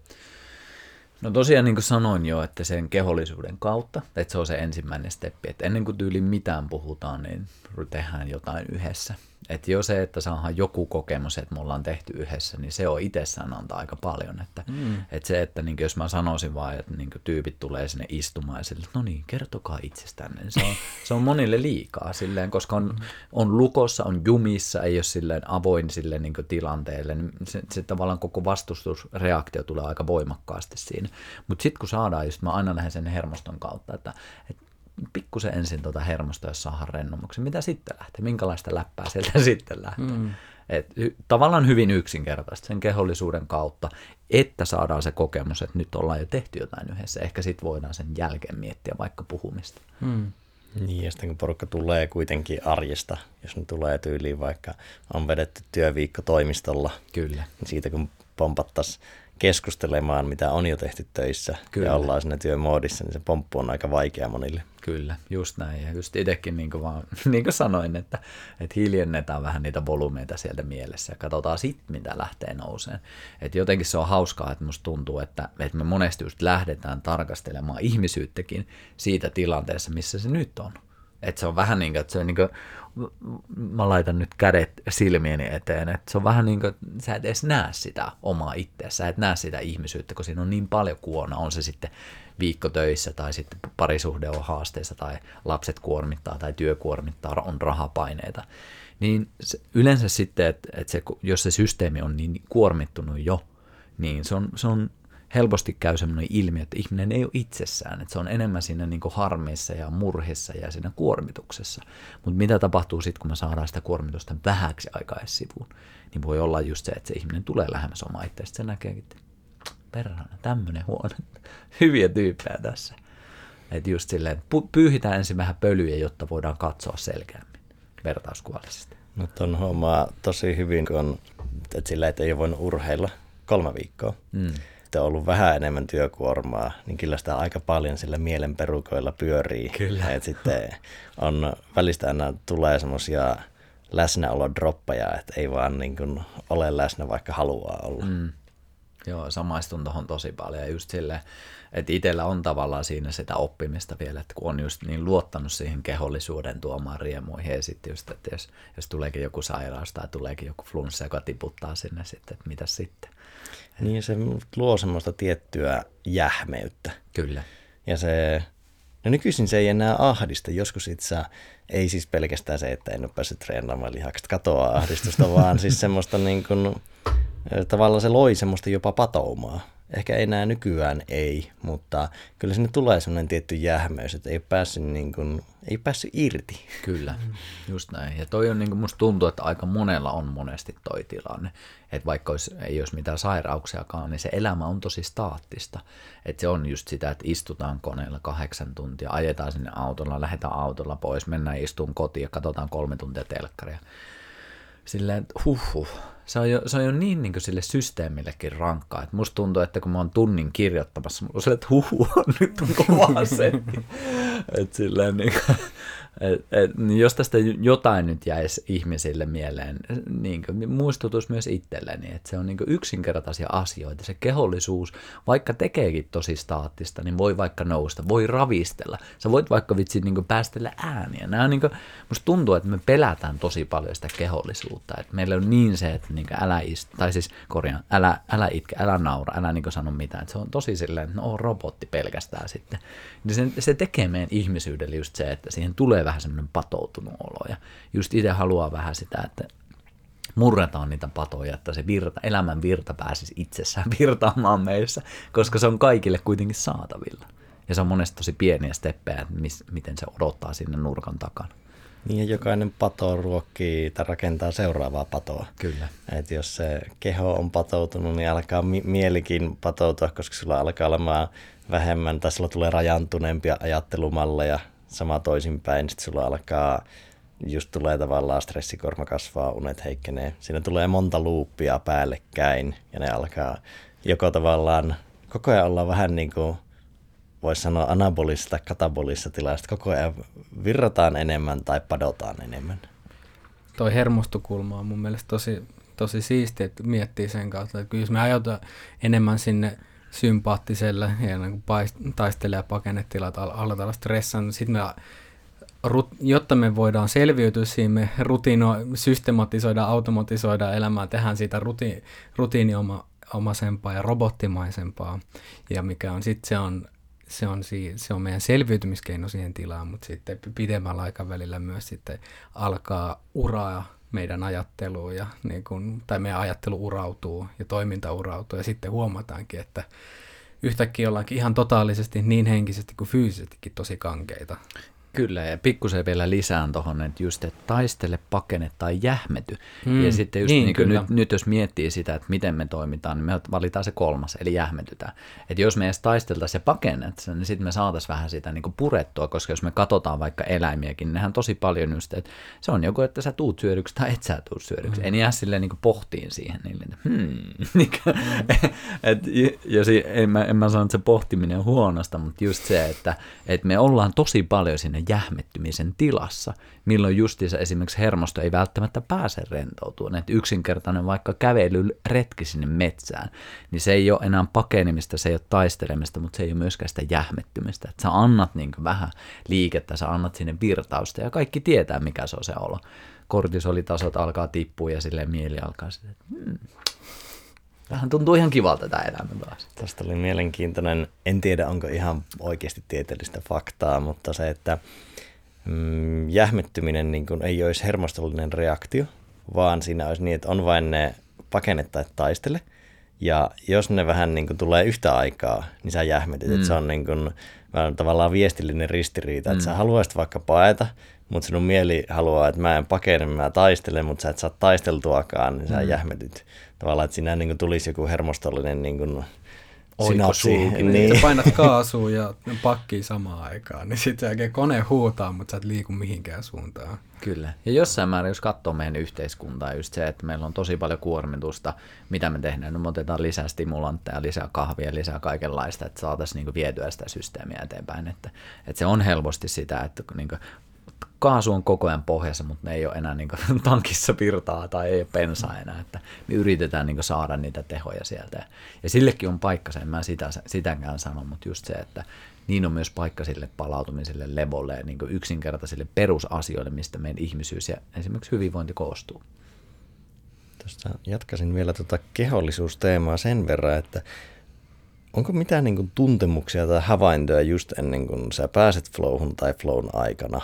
S1: No tosiaan niin kuin sanoin jo, että sen kehollisuuden kautta, että se on se ensimmäinen steppi, että ennen kuin tyyli mitään puhutaan, niin tehdään jotain yhdessä. Että jo se, että saadaan joku kokemus, että me ollaan tehty yhdessä, niin se on itsessään antaa aika paljon. Että, mm. että se, että niin jos mä sanoisin vaan, että niin tyypit tulee sinne istumaan ja sille, että no niin, kertokaa itsestään, niin se on, se on monille liikaa silleen, koska on, on lukossa, on jumissa, ei ole silleen avoin silleen niin tilanteelle, niin se, se tavallaan koko vastustusreaktio tulee aika voimakkaasti siinä. Mutta sitten kun saadaan, just mä aina lähden sen hermoston kautta, että, että pikkusen ensin tuota hermosta, jos saadaan rennomuksen. Mitä sitten lähtee? Minkälaista läppää sieltä sitten lähtee? Mm. Et, tavallaan hyvin yksinkertaisesti sen kehollisuuden kautta, että saadaan se kokemus, että nyt ollaan jo tehty jotain yhdessä. Ehkä sitten voidaan sen jälkeen miettiä vaikka puhumista. Mm.
S2: Niin, ja sitten kun porukka tulee kuitenkin arjesta, jos ne tulee tyyliin vaikka on vedetty työviikko toimistolla, Kyllä. niin siitä kun pompattaisiin keskustelemaan, mitä on jo tehty töissä Kyllä. ja ollaan siinä työmoodissa, niin se pomppu on aika vaikea monille.
S1: Kyllä, just näin. Ja just itsekin niin kuin, vaan, niin kuin sanoin, että, että hiljennetään vähän niitä volyymeita sieltä mielessä ja katsotaan sitten, mitä lähtee nouseen. Että jotenkin se on hauskaa, että musta tuntuu, että, että me monesti just lähdetään tarkastelemaan ihmisyyttäkin siitä tilanteessa, missä se nyt on. Että se on vähän niin kuin, että se on niin kuin, mä laitan nyt kädet silmieni eteen, että se on vähän niin kuin, sä et edes näe sitä omaa itseä, sä et näe sitä ihmisyyttä, kun siinä on niin paljon kuona, on se sitten viikko töissä tai sitten parisuhde on haasteessa tai lapset kuormittaa tai työ kuormittaa, on rahapaineita. Niin se, yleensä sitten, että, että se, jos se systeemi on niin kuormittunut jo, niin se on, se on helposti käy semmoinen ilmiö, että ihminen ei ole itsessään, että se on enemmän siinä niin kuin harmeissa ja murhissa ja siinä kuormituksessa. Mutta mitä tapahtuu sitten, kun me saadaan sitä kuormitusta vähäksi aikaa sivuun, niin voi olla just se, että se ihminen tulee lähemmäs omaa itseänsä, se näkeekin, että perhana, tämmöinen huono, hyviä tyyppejä tässä. Että just silleen, pyyhitään ensin vähän pölyjä, jotta voidaan katsoa selkeämmin vertauskuvallisesti.
S2: No ton huomaa tosi hyvin, kun on, että sillä että ei ole voinut urheilla kolme viikkoa. Mm. Että on ollut vähän enemmän työkuormaa, niin kyllä sitä aika paljon sillä mielen perukoilla pyörii. Kyllä. Et sitten on välistä aina tulee semmoisia läsnäolodroppeja, että ei vaan niin kuin ole läsnä, vaikka haluaa olla. Mm.
S1: Joo, samaistun tuohon tosi paljon. Ja just silleen, että itsellä on tavallaan siinä sitä oppimista vielä, että kun on just niin luottanut siihen kehollisuuden tuomaan riemuihin ja sitten just, että jos, jos tuleekin joku sairaus tai tuleekin joku flunssa, joka tiputtaa sinne sitten, että mitä sitten.
S2: Niin se luo semmoista tiettyä jähmeyttä.
S1: Kyllä.
S2: Ja se, no nykyisin se ei enää ahdista. Joskus itse ei siis pelkästään se, että en ole päässyt treenaamaan lihakset katoa ahdistusta, vaan siis semmoista niin kuin, tavallaan se loi semmoista jopa patoumaa Ehkä enää nykyään ei, mutta kyllä sinne tulee semmoinen tietty jähmeys, että ei päässyt, niin kuin, ei päässyt irti.
S1: Kyllä, just näin. Ja toi on, niin kuin musta tuntuu, että aika monella on monesti toi tilanne. Että vaikka olisi, ei olisi mitään sairauksiakaan, niin se elämä on tosi staattista. Että se on just sitä, että istutaan koneella kahdeksan tuntia, ajetaan sinne autolla, lähdetään autolla pois, mennään istuun kotiin ja katsotaan kolme tuntia telkkaria. Silleen, että huh, huh se on jo, se on jo niin, niin sille systeemillekin rankkaa. että musta tuntuu, että kun mä oon tunnin kirjoittamassa, mulla on se, että huhu, nyt on kova setti. että silleen niin kuin, et, et, niin jos tästä jotain nyt jäisi ihmisille mieleen, niin kuin, muistutus myös itselleni, että se on niin kuin yksinkertaisia asioita. Se kehollisuus, vaikka tekeekin tosi staattista, niin voi vaikka nousta, voi ravistella. Sä voit vaikka vitsi niin kuin päästellä ääniä. Nämä on niin kuin, musta tuntuu, että me pelätään tosi paljon sitä kehollisuutta. Että meillä on niin se, että niin kuin älä ist, tai siis korjaan, älä, älä itke, älä naura, älä niin sano mitään. Että se on tosi silleen, no robotti pelkästään sitten. Niin se, se tekee meidän ihmisyydelle just se, että siihen tulee vähän semmoinen patoutunut olo. Ja just itse haluaa vähän sitä, että murretaan niitä patoja, että se virta, elämän virta pääsisi itsessään virtaamaan meissä, koska se on kaikille kuitenkin saatavilla. Ja se on monesti tosi pieniä steppejä, että miten se odottaa sinne nurkan takana.
S2: Niin ja jokainen pato ruokkii tai rakentaa seuraavaa patoa.
S1: Kyllä.
S2: Et jos se keho on patoutunut, niin alkaa mi- mielikin patoutua, koska sulla alkaa olemaan vähemmän, tai sulla tulee rajantuneempia ajattelumalleja, sama toisinpäin, sitten sulla alkaa, just tulee tavallaan stressikorma kasvaa, unet heikkenee. Siinä tulee monta luuppia päällekkäin ja ne alkaa joko tavallaan, koko ajan olla vähän niin kuin, voisi sanoa anabolissa tai katabolissa tilassa, koko ajan virrataan enemmän tai padotaan enemmän.
S3: Toi hermostokulma on mun mielestä tosi, tosi siistiä, että miettii sen kautta, että jos me ajotaan enemmän sinne sympaattiselle ja niin kuin taistele- ja pakenetilat al- aletaan olla stressan. Niin sitten me, jotta me voidaan selviytyä siinä, me rutiino, systematisoida, automatisoida elämää, tehdään siitä ruti, rutiiniomaisempaa ja robottimaisempaa. Ja mikä on sitten se on se on, se on meidän selviytymiskeino siihen tilaan, mutta sitten pidemmällä aikavälillä myös sitten alkaa uraa meidän ajatteluun ja niin kun, tai meidän ajattelu urautuu ja toiminta urautuu ja sitten huomataankin, että yhtäkkiä ollaankin ihan totaalisesti niin henkisesti kuin fyysisestikin tosi kankeita.
S1: Kyllä, ja pikkusen vielä lisään tuohon, että just, että taistele, pakene tai jähmety. Mm, ja sitten just niin, niin kuin nyt, nyt, jos miettii sitä, että miten me toimitaan, niin me valitaan se kolmas, eli jähmetytään. Että jos me edes taisteltaisiin ja pakennet niin sitten me saataisiin vähän sitä niin kuin purettua, koska jos me katsotaan vaikka eläimiäkin, nehän tosi paljon just, että se on joko, että sä tuut syödyksi tai et sä tuut syödyksi. Mm. En jää silleen niin kuin pohtiin siihen. Niin, että hmm, et, ja si, en, mä, en mä sano, että se pohtiminen on huonosta, mutta just se, että, että me ollaan tosi paljon sinne jähmettymisen tilassa, milloin justiinsa esimerkiksi hermosto ei välttämättä pääse rentoutumaan. Että yksinkertainen vaikka kävely retki sinne metsään, niin se ei ole enää pakenemista, se ei ole taistelemista, mutta se ei ole myöskään sitä jähmettymistä. Että sä annat niin vähän liikettä, sä annat sinne virtausta ja kaikki tietää, mikä se on se olo. Kortisolitasot alkaa tippua ja sille mieli alkaa sitten, että hmm, Vähän tuntuu ihan kivalta tämä elämä taas.
S2: Tästä oli mielenkiintoinen, en tiedä onko ihan oikeasti tieteellistä faktaa, mutta se, että mm, jähmettyminen niin kuin ei olisi hermostollinen reaktio, vaan siinä olisi niin, että on vain ne pakene tai taistele. Ja jos ne vähän niin kuin tulee yhtä aikaa, niin sä jähmetit, mm. että se on niin kuin, tavallaan viestillinen ristiriita, että mm. sä haluaisit vaikka paeta, mutta sinun mieli haluaa, että mä en pakene, mä taistelen, mutta sä et saa taisteltuakaan, niin sä mm. jähmetyt. Tavallaan, että siinä niin kuin tulisi joku hermostollinen niin kuin
S3: sinapsi. Niin. niin. painat kaasua ja pakkii samaan aikaan, niin sitten jälkeen kone huutaa, mutta sä et liiku mihinkään suuntaan.
S1: Kyllä. Ja jossain määrin, jos katsoo meidän yhteiskuntaa, just se, että meillä on tosi paljon kuormitusta, mitä me tehdään. No, me otetaan lisää stimulantteja, lisää kahvia, lisää kaikenlaista, että saataisiin niin vietyä sitä systeemiä eteenpäin. Että, että se on helposti sitä, että niin kaasu on koko ajan pohjassa, mutta ne ei ole enää niin kuin, tankissa virtaa tai ei ole pensaa enää, että me yritetään niin kuin, saada niitä tehoja sieltä. Ja sillekin on paikka, en mä sitä, sitäkään sano, mutta just se, että niin on myös paikka sille palautumiselle, levolle ja niin yksinkertaisille perusasioille, mistä meidän ihmisyys ja esimerkiksi hyvinvointi koostuu.
S2: Tuosta jatkaisin vielä tuota kehollisuusteemaa sen verran, että onko mitään niin kuin, tuntemuksia tai havaintoja just ennen kuin sä pääset flowhun tai flown aikana?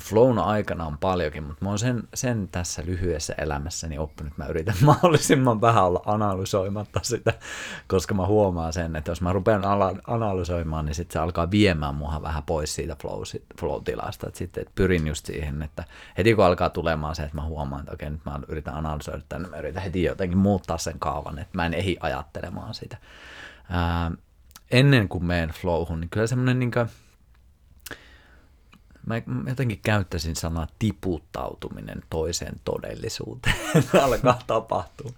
S1: Flown aikana on paljonkin, mutta mä oon sen, sen tässä lyhyessä elämässäni oppinut, mä yritän mahdollisimman vähän olla analysoimatta sitä, koska mä huomaan sen, että jos mä rupean analysoimaan, niin sitten se alkaa viemään mua vähän pois siitä flow, flow-tilasta, että sitten että pyrin just siihen, että heti kun alkaa tulemaan se, että mä huomaan, että okei, nyt mä yritän analysoida tänne, mä yritän heti jotenkin muuttaa sen kaavan, että mä en ehdi ajattelemaan sitä. Ää, ennen kuin menen flowhun, niin kyllä semmoinen niin kuin, mä jotenkin käyttäisin sanaa tiputtautuminen toiseen todellisuuteen. alkaa tapahtua.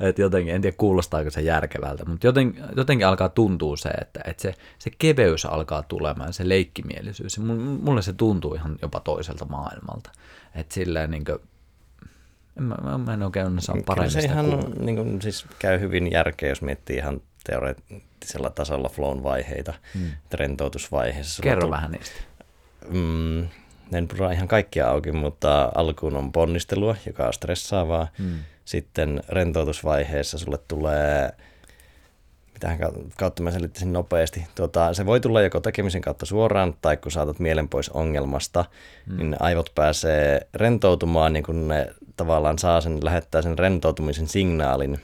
S1: Et jotenkin, en tiedä kuulostaako se järkevältä, mutta joten, jotenkin alkaa tuntua se, että, että se, se keveys alkaa tulemaan, se leikkimielisyys. Mulle se tuntuu ihan jopa toiselta maailmalta. Että silleen niin kuin, en mä, mä en oikein saa paremmin
S2: se ihan niin kuin, siis käy hyvin järkeä, jos miettii ihan teoreettisella tasolla flown vaiheita, hmm. rentoutusvaiheessa.
S1: Kerro vähän niistä
S2: mm, en pura ihan kaikkia auki, mutta alkuun on ponnistelua, joka on stressaavaa. Mm. Sitten rentoutusvaiheessa sulle tulee, mitähän kautta mä selittäisin nopeasti, tuota, se voi tulla joko tekemisen kautta suoraan, tai kun saatat mielen pois ongelmasta, mm. niin aivot pääsee rentoutumaan, niin kun ne tavallaan saa sen, lähettää sen rentoutumisen signaalin,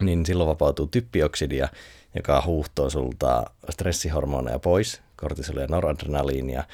S2: niin silloin vapautuu typpioksidia, joka huuhtoo sulta stressihormoneja pois, kortisolia ja noradrenaliinia,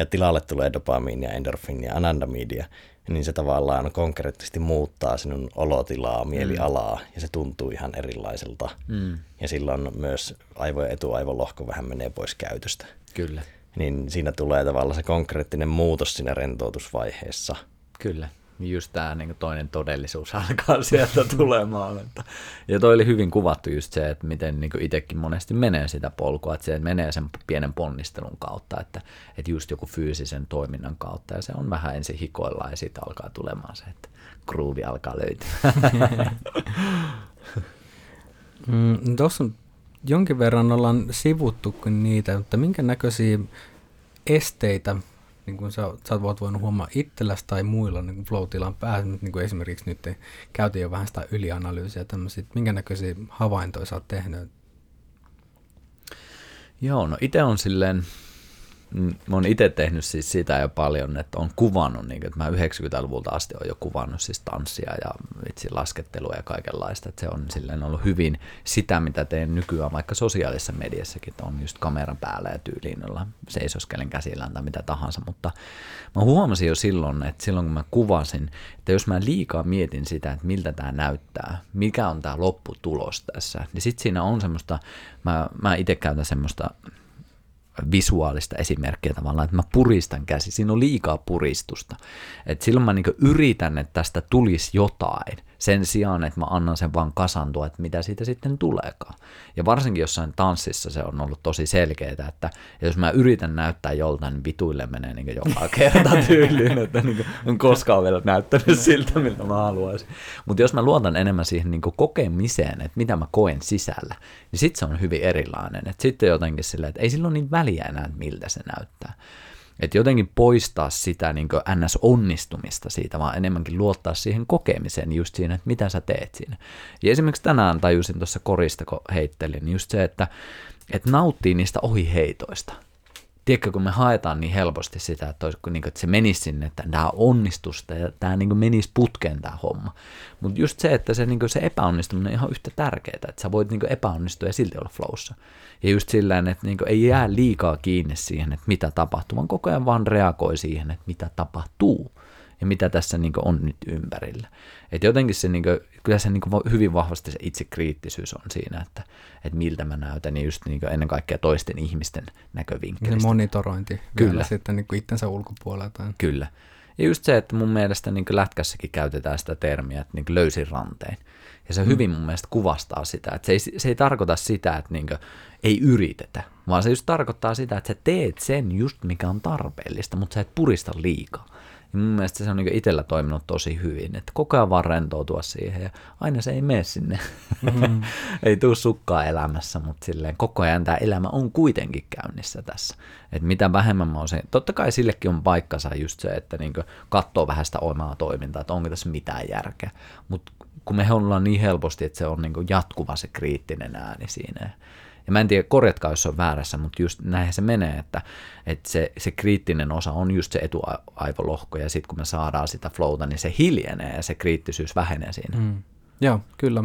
S2: ja tilalle tulee dopamiinia, endorfiinia, anandamidia, niin se tavallaan konkreettisesti muuttaa sinun olotilaa, mielialaa, mm. ja se tuntuu ihan erilaiselta. Mm. Ja silloin myös aivo- ja etuaivolohko vähän menee pois käytöstä.
S1: Kyllä.
S2: Niin siinä tulee tavallaan se konkreettinen muutos siinä rentoutusvaiheessa.
S1: Kyllä just tämä niin toinen todellisuus alkaa sieltä tulemaan. Että. Ja toi oli hyvin kuvattu just se, että miten niin itsekin monesti menee sitä polkua, että se menee sen pienen ponnistelun kautta, että, että just joku fyysisen toiminnan kautta, ja se on vähän ensin hikoilla ja sitten alkaa tulemaan se, että groove alkaa löytyä.
S3: mm, Tuossa jonkin verran ollaan sivuttu niitä, mutta minkä näköisiä esteitä niin kuin sä, sä voit voinut huomaa itselläsi tai muilla niin flow-tilaan pääsemään, niin kuin esimerkiksi nyt käytiin jo vähän sitä ylianalyysiä tämmöisiä, minkä näköisiä havaintoja sä oot tehnyt?
S1: Joo, no itse on silleen, mä oon itse tehnyt siis sitä jo paljon, että on kuvannut, niin että mä 90-luvulta asti on jo kuvannut siis tanssia ja vitsi laskettelua ja kaikenlaista, että se on silleen ollut hyvin sitä, mitä teen nykyään vaikka sosiaalisessa mediassakin, että on just kameran päällä ja tyyliin olla seisoskelen käsillään tai mitä tahansa, mutta mä huomasin jo silloin, että silloin kun mä kuvasin, että jos mä liikaa mietin sitä, että miltä tämä näyttää, mikä on tämä lopputulos tässä, niin sitten siinä on semmoista, mä, mä itse käytän semmoista visuaalista esimerkkiä tavallaan, että mä puristan käsi. Siinä on liikaa puristusta. Et silloin mä niin yritän, että tästä tulisi jotain sen sijaan, että mä annan sen vaan kasantua, että mitä siitä sitten tuleekaan. Ja varsinkin jossain tanssissa se on ollut tosi selkeää, että jos mä yritän näyttää joltain, niin vituille menee niin joka kerta tyyliin, että niin on koskaan vielä näyttänyt siltä, miltä mä haluaisin. Mutta jos mä luotan enemmän siihen niin kokemiseen, että mitä mä koen sisällä, niin sitten se on hyvin erilainen. Että sitten jotenkin silleen, että ei silloin niin väliä enää, että miltä se näyttää. Että jotenkin poistaa sitä niin NS-onnistumista siitä, vaan enemmänkin luottaa siihen kokemiseen just siinä, että mitä sä teet siinä. Ja esimerkiksi tänään tajusin tuossa korista, kun heittelin, just se, että, että nauttii niistä ohiheitoista. Tiedätkö, kun me haetaan niin helposti sitä, että, olisi, niin kuin, että se menisi sinne, että tämä onnistusta ja tämä niin menisi putkeen tämä homma. Mutta just se, että se, niin kuin, se epäonnistuminen on ihan yhtä tärkeää, että sä voit niin kuin, epäonnistua ja silti olla flowssa. Ja just sillä että niin kuin, ei jää liikaa kiinni siihen, että mitä tapahtuu, vaan koko ajan vaan reagoi siihen, että mitä tapahtuu ja mitä tässä niin on nyt ympärillä. Et jotenkin se, niin kuin, kyllä se niin kuin hyvin vahvasti se itsekriittisyys on siinä, että, että miltä mä näytän, niin just niin ennen kaikkea toisten ihmisten näkövinkkelistä.
S3: Se monitorointi kyllä. vielä sitten niin kuin itsensä ulkopuolelta.
S1: Kyllä. Ja just se, että mun mielestä niin lätkässäkin käytetään sitä termiä, että niin löysin ranteen. Ja se mm. hyvin mun mielestä kuvastaa sitä, että se ei, se ei tarkoita sitä, että niin ei yritetä, vaan se just tarkoittaa sitä, että sä teet sen just mikä on tarpeellista, mutta sä et purista liikaa. Ja mun mielestä se on niin itsellä toiminut tosi hyvin, että koko ajan vaan rentoutua siihen ja aina se ei mene sinne. Mm. ei tuu sukkaa elämässä, mutta silleen koko ajan tämä elämä on kuitenkin käynnissä tässä. Että mitä vähemmän mä oon se, totta kai sillekin on paikkansa just se, että niin katsoo vähän sitä omaa toimintaa, että onko tässä mitään järkeä. Mutta kun me ollaan niin helposti, että se on niin jatkuva se kriittinen ääni siinä ja mä en tiedä, korjatkaa jos on väärässä, mutta just näinhän se menee, että, että se, se kriittinen osa on just se etuaivolohko, ja sitten kun me saadaan sitä flowta, niin se hiljenee ja se kriittisyys vähenee siinä. Mm.
S3: Joo, kyllä.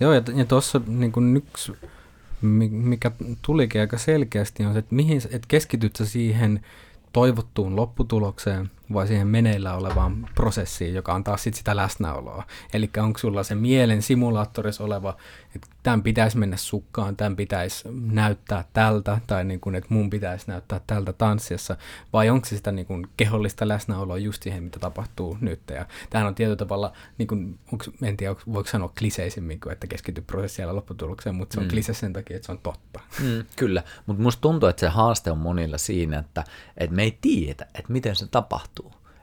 S3: Joo, ja, ja tuossa niin yksi, mikä tulikin aika selkeästi, on se, että, mihin, että keskityt sä siihen toivottuun lopputulokseen vai siihen meneillä olevaan prosessiin, joka on taas sit sitä läsnäoloa. Eli onko sulla se mielen simulaattorissa oleva, että tämän pitäisi mennä sukkaan, tämän pitäisi näyttää tältä, tai niin kuin, että mun pitäisi näyttää tältä tanssiassa, vai onko se sitä niin kuin kehollista läsnäoloa just siihen, mitä tapahtuu nyt. Ja tämähän on tietyllä tavalla, niin kuin, onko, en tiedä, voiko sanoa kliseisimmin kuin, että keskity prosessialla lopputulokseen, mutta se on mm. klise sen takia, että se on totta.
S1: Mm, kyllä, mutta musta tuntuu, että se haaste on monilla siinä, että, että me ei tiedä, että miten se tapahtuu.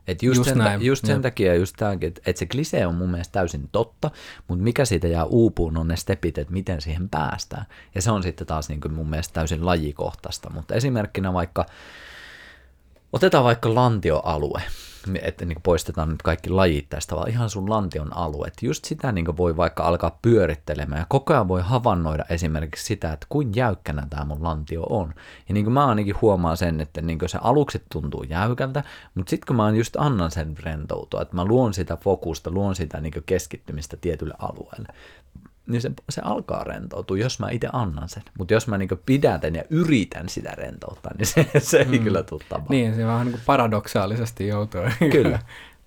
S1: Et just, just, sen, näin. just sen takia just tämänkin, että, että se klisee on mun mielestä täysin totta, mutta mikä siitä jää uupuun on ne stepit, että miten siihen päästään. Ja se on sitten taas niin kuin mun mielestä täysin lajikohtaista. Mutta esimerkkinä vaikka, otetaan vaikka lantioalue että niin poistetaan nyt kaikki lajit tästä, vaan ihan sun lantion alue. Just sitä niin voi vaikka alkaa pyörittelemään ja koko ajan voi havainnoida esimerkiksi sitä, että kuin jäykkänä tämä mun lantio on. Ja niin mä ainakin huomaan sen, että niin se aluksi tuntuu jäykältä, mutta sitten kun mä just annan sen rentoutua, että mä luon sitä fokusta, luon sitä niin keskittymistä tietylle alueelle, niin se, se alkaa rentoutua, jos mä itse annan sen. Mutta jos mä niin pidätän ja yritän sitä rentouttaa, niin se, se mm. ei kyllä tule tapahtumaan.
S3: Niin, se vähän niin paradoksaalisesti joutuu kyllä.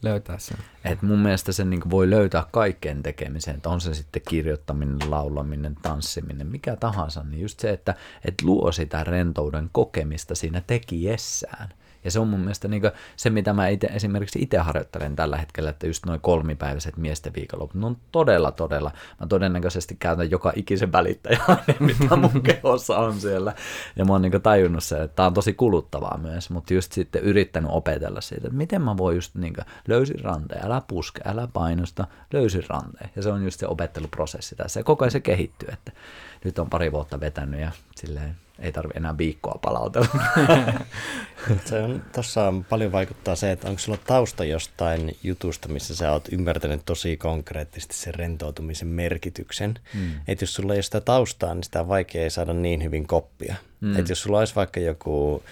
S3: löytää sen.
S1: Et mun mielestä se niin voi löytää kaikkeen tekemiseen, että on se sitten kirjoittaminen, laulaminen, tanssiminen, mikä tahansa, niin just se, että et luo sitä rentouden kokemista siinä tekijessään. Ja se on mun mielestä niin se, mitä mä ite, esimerkiksi itse harjoittelen tällä hetkellä, että just noin kolmipäiväiset miesten viikonloput, ne on todella, todella, mä todennäköisesti käytän joka ikisen välittäjä, mitä mun kehossa on siellä. Ja mä oon niin tajunnut se, että tää on tosi kuluttavaa myös, mutta just sitten yrittänyt opetella siitä, että miten mä voin just niin löysin ranteen, älä puske, älä painosta, löysin ranteen. Ja se on just se opetteluprosessi tässä. Ja koko ajan se kehittyy, että nyt on pari vuotta vetänyt ja silleen ei tarvi enää viikkoa palautella.
S2: se on, tossa paljon vaikuttaa se, että onko sulla tausta jostain jutusta, missä sä oot ymmärtänyt tosi konkreettisesti sen rentoutumisen merkityksen. Mm. Että jos sulla ei ole sitä taustaa, niin sitä on vaikea saada niin hyvin koppia. Mm. Että jos sulla olisi vaikka joku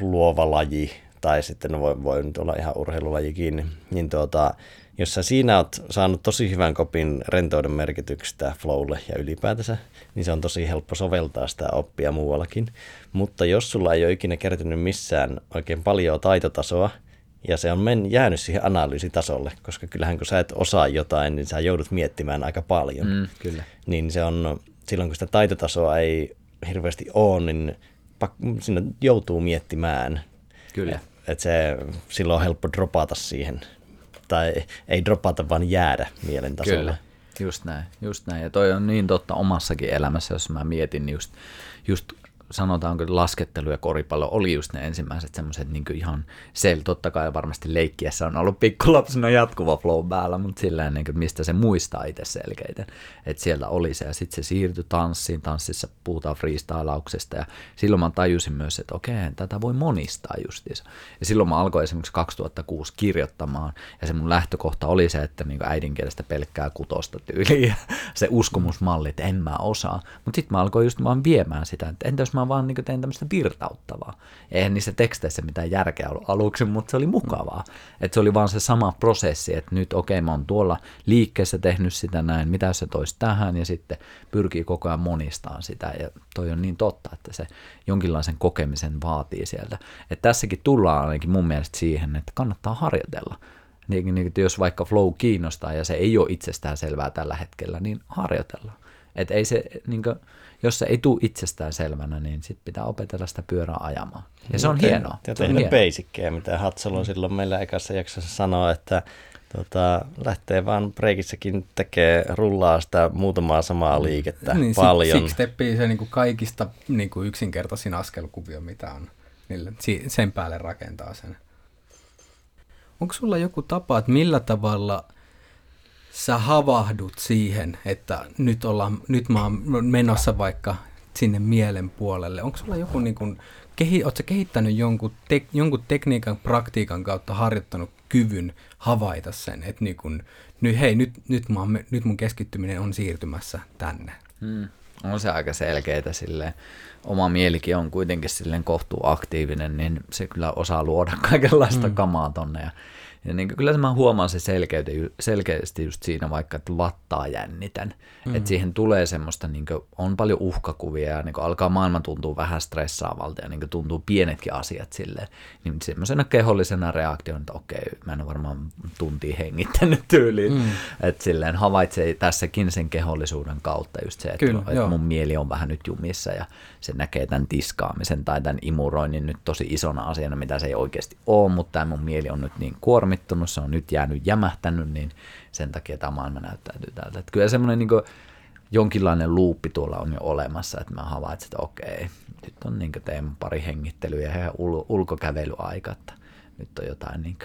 S2: luova laji, tai sitten no voi, voi nyt olla ihan urheilulajikin, niin tuota, jos sä siinä oot saanut tosi hyvän kopin rentouden merkityksestä flowlle ja ylipäätänsä, niin se on tosi helppo soveltaa sitä oppia muuallakin. Mutta jos sulla ei ole ikinä kertynyt missään oikein paljon taitotasoa, ja se on men, jäänyt siihen analyysitasolle, koska kyllähän kun sä et osaa jotain, niin sä joudut miettimään aika paljon. Mm,
S1: kyllä.
S2: Niin se on, silloin kun sitä taitotasoa ei hirveästi ole, niin sinne joutuu miettimään.
S1: Kyllä.
S2: Että se, silloin on helppo dropata siihen tai ei dropata, vaan jäädä mielen tasolla. Kyllä,
S1: just näin, just näin. Ja toi on niin totta omassakin elämässä, jos mä mietin just, just sanotaanko laskettelu ja koripallo oli just ne ensimmäiset semmoiset niin ihan sel, totta kai varmasti leikkiessä on ollut pikkulapsena jatkuva flow päällä, mutta sillä niin kuin, mistä se muistaa itse selkeiten, että sieltä oli se ja sitten se siirtyi tanssiin, tanssissa puhutaan freestylauksesta ja silloin mä tajusin myös, että okei, tätä voi monistaa justiinsa. Ja silloin mä alkoin esimerkiksi 2006 kirjoittamaan ja se mun lähtökohta oli se, että niin äidinkielestä pelkkää kutosta tyyliä, se uskomusmalli, että en mä osaa, mutta sitten mä alkoin just vaan viemään sitä, että entä jos mä vaan niin tein tämmöistä virtauttavaa. Eihän niissä teksteissä mitään järkeä ollut aluksi, mutta se oli mukavaa. Että se oli vaan se sama prosessi, että nyt okei, okay, mä oon tuolla liikkeessä tehnyt sitä näin, mitä se toisi tähän, ja sitten pyrkii koko ajan monistaan sitä. Ja toi on niin totta, että se jonkinlaisen kokemisen vaatii sieltä. Että tässäkin tullaan ainakin mun mielestä siihen, että kannattaa harjoitella. Niin, niin, jos vaikka flow kiinnostaa ja se ei ole itsestään selvää tällä hetkellä, niin harjoitellaan. Et ei se, niin kuin, jos se ei tule itsestään selvänä, niin sit pitää opetella sitä pyörää ajamaan. Ja se on
S2: Te,
S1: hienoa.
S2: Ja
S1: se on
S2: tehnyt basickeja, mitä Hatsalo mm. silloin meillä ekassa jaksossa sanoi, että tota, lähtee vaan breikissäkin tekee, rullaa sitä muutamaa samaa liikettä niin, paljon.
S3: Siksi teppii se niin kuin kaikista niin kuin yksinkertaisin askelkuvio, mitä on. Niille, sen päälle rakentaa sen. Onko sulla joku tapa, että millä tavalla sä havahdut siihen, että nyt, ollaan, nyt mä oon menossa vaikka sinne mielen puolelle? Onko sulla joku, niin kun, kehi, ootko kehittänyt jonkun, te, jonkun tekniikan, praktiikan kautta harjoittanut kyvyn havaita sen, että niin kun, nyt, hei, nyt, nyt, mä oon, nyt mun keskittyminen on siirtymässä tänne?
S1: Hmm. On se aika selkeää silleen. Oma mielikin on kuitenkin silleen kohtuu aktiivinen, niin se kyllä osaa luoda kaikenlaista mm. kamaa tonne. Ja ja niin kyllä mä huomaan se selkeyte, selkeästi just siinä vaikka, että vattaa jännitän. Mm. Että siihen tulee semmoista, niin kuin, on paljon uhkakuvia ja niin alkaa maailma tuntuu vähän stressaavalta ja niin tuntuu pienetkin asiat silleen. Niin semmoisena kehollisena reaktiona, että okei, mä en ole varmaan tuntia hengittänyt tyyliin. Mm. Että silleen havaitsee tässäkin sen kehollisuuden kautta just se, että, kyllä, että mun mieli on vähän nyt jumissa ja se näkee tämän tiskaamisen tai tämän imuroinnin nyt tosi isona asiana, mitä se ei oikeasti ole, mutta tämä mun mieli on nyt niin kuormittunut, se on nyt jäänyt jämähtänyt, niin sen takia tämä maailma näyttäytyy tältä. Että kyllä semmoinen niin jonkinlainen luuppi tuolla on jo olemassa, että mä havaitsen, että okei, nyt on niin teen pari hengittelyä ja ul- ulkokävelyaika, että nyt on jotain niin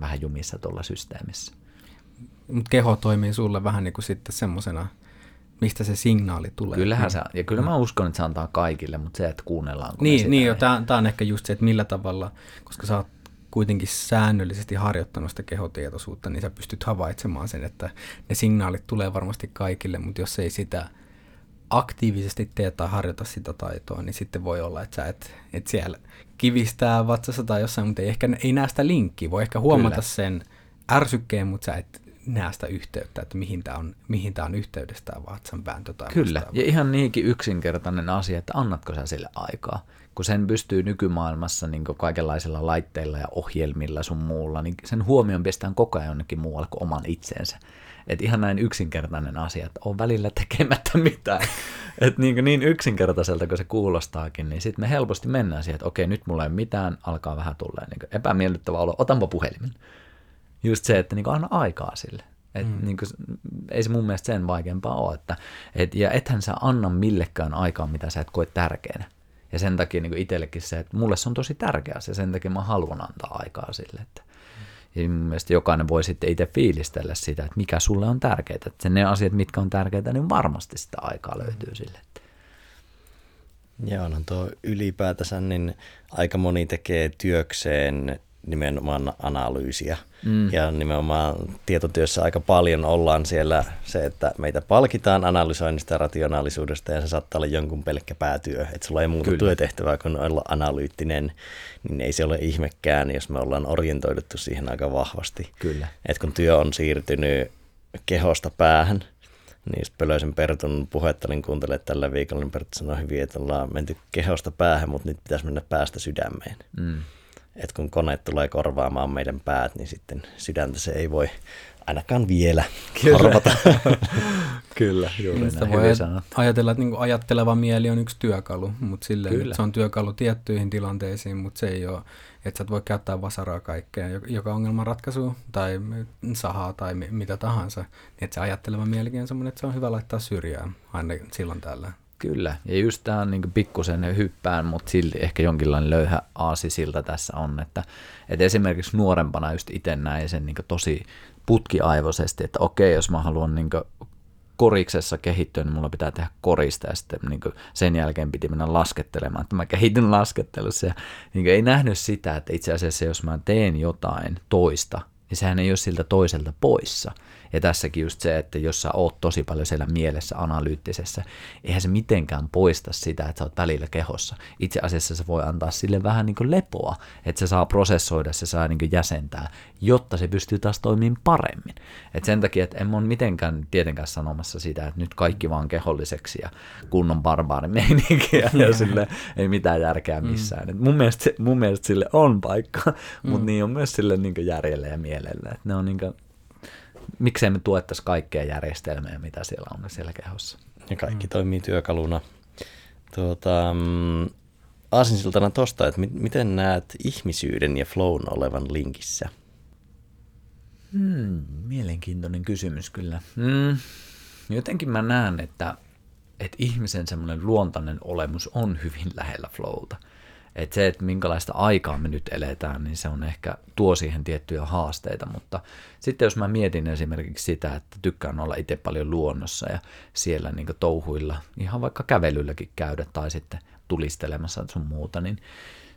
S1: vähän jumissa tuolla systeemissä.
S3: Mutta keho toimii sulle vähän niin kuin sitten semmoisena mistä se signaali tulee.
S1: Kyllähän se, ja kyllä mä uskon, että se antaa kaikille, mutta se, että kuunnellaan.
S3: Niin, sitä, niin jo, tämä on ehkä just se, että millä tavalla, koska sä oot kuitenkin säännöllisesti harjoittanut sitä kehotietoisuutta, niin sä pystyt havaitsemaan sen, että ne signaalit tulee varmasti kaikille, mutta jos ei sitä aktiivisesti tee tai harjoita sitä taitoa, niin sitten voi olla, että sä et, et siellä kivistää vatsassa tai jossain, mutta ei ehkä ei näe sitä linkkiä. Voi ehkä huomata Kyllä. sen ärsykkeen, mutta sä et näe sitä yhteyttä, että mihin tämä on, mihin tää on yhteydestä tämä vatsan vääntö tai
S1: Kyllä, vastaava. ja ihan niinkin yksinkertainen asia, että annatko sä sille aikaa. Kun sen pystyy nykymaailmassa niin kaikenlaisilla laitteilla ja ohjelmilla sun muulla, niin sen huomion pistään koko ajan jonnekin muualle kuin oman itseensä. Et ihan näin yksinkertainen asia, että on välillä tekemättä mitään. Et niin, niin yksinkertaiselta kuin se kuulostaakin, niin sitten me helposti mennään siihen, että okei, nyt mulla ei mitään, alkaa vähän tulla niin epämiellyttävä olo, otanpa puhelimen just se, että niin kuin anna aikaa sille. Et mm. niin kuin, ei se mun mielestä sen vaikeampaa ole. Että, et, ja ethän sä anna millekään aikaa, mitä sä et koe tärkeänä. Ja sen takia niin itsellekin se, että mulle se on tosi tärkeä se, sen takia mä haluan antaa aikaa sille. Että, ja mun mielestä jokainen voi sitten itse fiilistellä sitä, että mikä sulle on tärkeää. Että ne asiat, mitkä on tärkeitä, niin varmasti sitä aikaa löytyy mm. sille. Että.
S2: Joo, no tuo ylipäätänsä, niin aika moni tekee työkseen nimenomaan analyysiä. Mm. Ja nimenomaan tietotyössä aika paljon ollaan siellä se, että meitä palkitaan analysoinnista ja rationaalisuudesta ja se saattaa olla jonkun pelkkä päätyö. Että sulla ei muuta Kyllä. työtehtävää kuin olla analyyttinen, niin ei se ole ihmekään, jos me ollaan orientoiduttu siihen aika vahvasti.
S1: Kyllä.
S2: Että kun työ on siirtynyt kehosta päähän, niin Pölöisen Pertun puhetta niin kuuntelee tällä viikolla, niin Perttu sanoi hyvin, että ollaan menty kehosta päähän, mutta nyt pitäisi mennä päästä sydämeen. Mm että kun kone tulee korvaamaan meidän päät, niin sitten sydäntä se ei voi ainakaan vielä
S1: Kyllä.
S2: korvata.
S1: Kyllä, juuri
S3: niin näin voi ajatella, että niin ajatteleva mieli on yksi työkalu, mutta silleen, Kyllä. se on työkalu tiettyihin tilanteisiin, mutta se ei ole, että sä et voi käyttää vasaraa kaikkeen, joka ongelman ratkaisu tai sahaa tai mitä tahansa. Niin että se ajatteleva mielikin on semmoinen, että se on hyvä laittaa syrjään aina silloin tällä.
S1: Kyllä, ja just tämä on niin pikkusen hyppään, mutta silti ehkä jonkinlainen löyhä aasisilta tässä on, että, että esimerkiksi nuorempana just itse näin sen niin tosi putkiaivoisesti, että okei, jos mä haluan niin koriksessa kehittyä, niin mulla pitää tehdä korista ja sitten niin sen jälkeen piti mennä laskettelemaan, että mä kehityn laskettelussa ja niin ei nähnyt sitä, että itse asiassa jos mä teen jotain toista, niin sehän ei ole siltä toiselta poissa. Ja tässäkin just se, että jos sä oot tosi paljon siellä mielessä analyyttisessä, eihän se mitenkään poista sitä, että sä oot välillä kehossa. Itse asiassa se voi antaa sille vähän niin kuin lepoa, että se saa prosessoida, se saa niin kuin jäsentää, jotta se pystyy taas toimimaan paremmin. Et sen takia, että en ole mitenkään tietenkään sanomassa sitä, että nyt kaikki vaan keholliseksi ja kunnon barbaarimeininkiä ja sille ei mitään järkeä missään. Mm. mun, mielestä, mun mielestä sille on paikka, mm. mutta niin on myös sille niin järjelle ja mielelle. Että ne on niin kuin, miksei me tuettaisi kaikkea järjestelmää, mitä siellä on siellä kehossa.
S2: Ja kaikki mm. toimii työkaluna. Tuota, mm, aasinsiltana tosta, että miten näet ihmisyyden ja flown olevan linkissä?
S1: Hmm, mielenkiintoinen kysymys kyllä. Hmm, jotenkin mä näen, että, että ihmisen semmoinen luontainen olemus on hyvin lähellä flowta. Että se, että minkälaista aikaa me nyt eletään, niin se on ehkä tuo siihen tiettyjä haasteita, mutta sitten jos mä mietin esimerkiksi sitä, että tykkään olla itse paljon luonnossa ja siellä niin touhuilla, ihan vaikka kävelylläkin käydä tai sitten tulistelemassa sun muuta, niin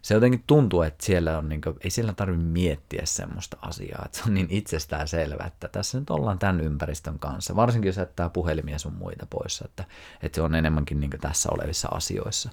S1: se jotenkin tuntuu, että siellä on, niin kuin, ei siellä tarvitse miettiä semmoista asiaa, että se on niin itsestään selvä, että tässä nyt ollaan tämän ympäristön kanssa, varsinkin jos jättää puhelimia sun muita pois, että, että se on enemmänkin niin tässä olevissa asioissa.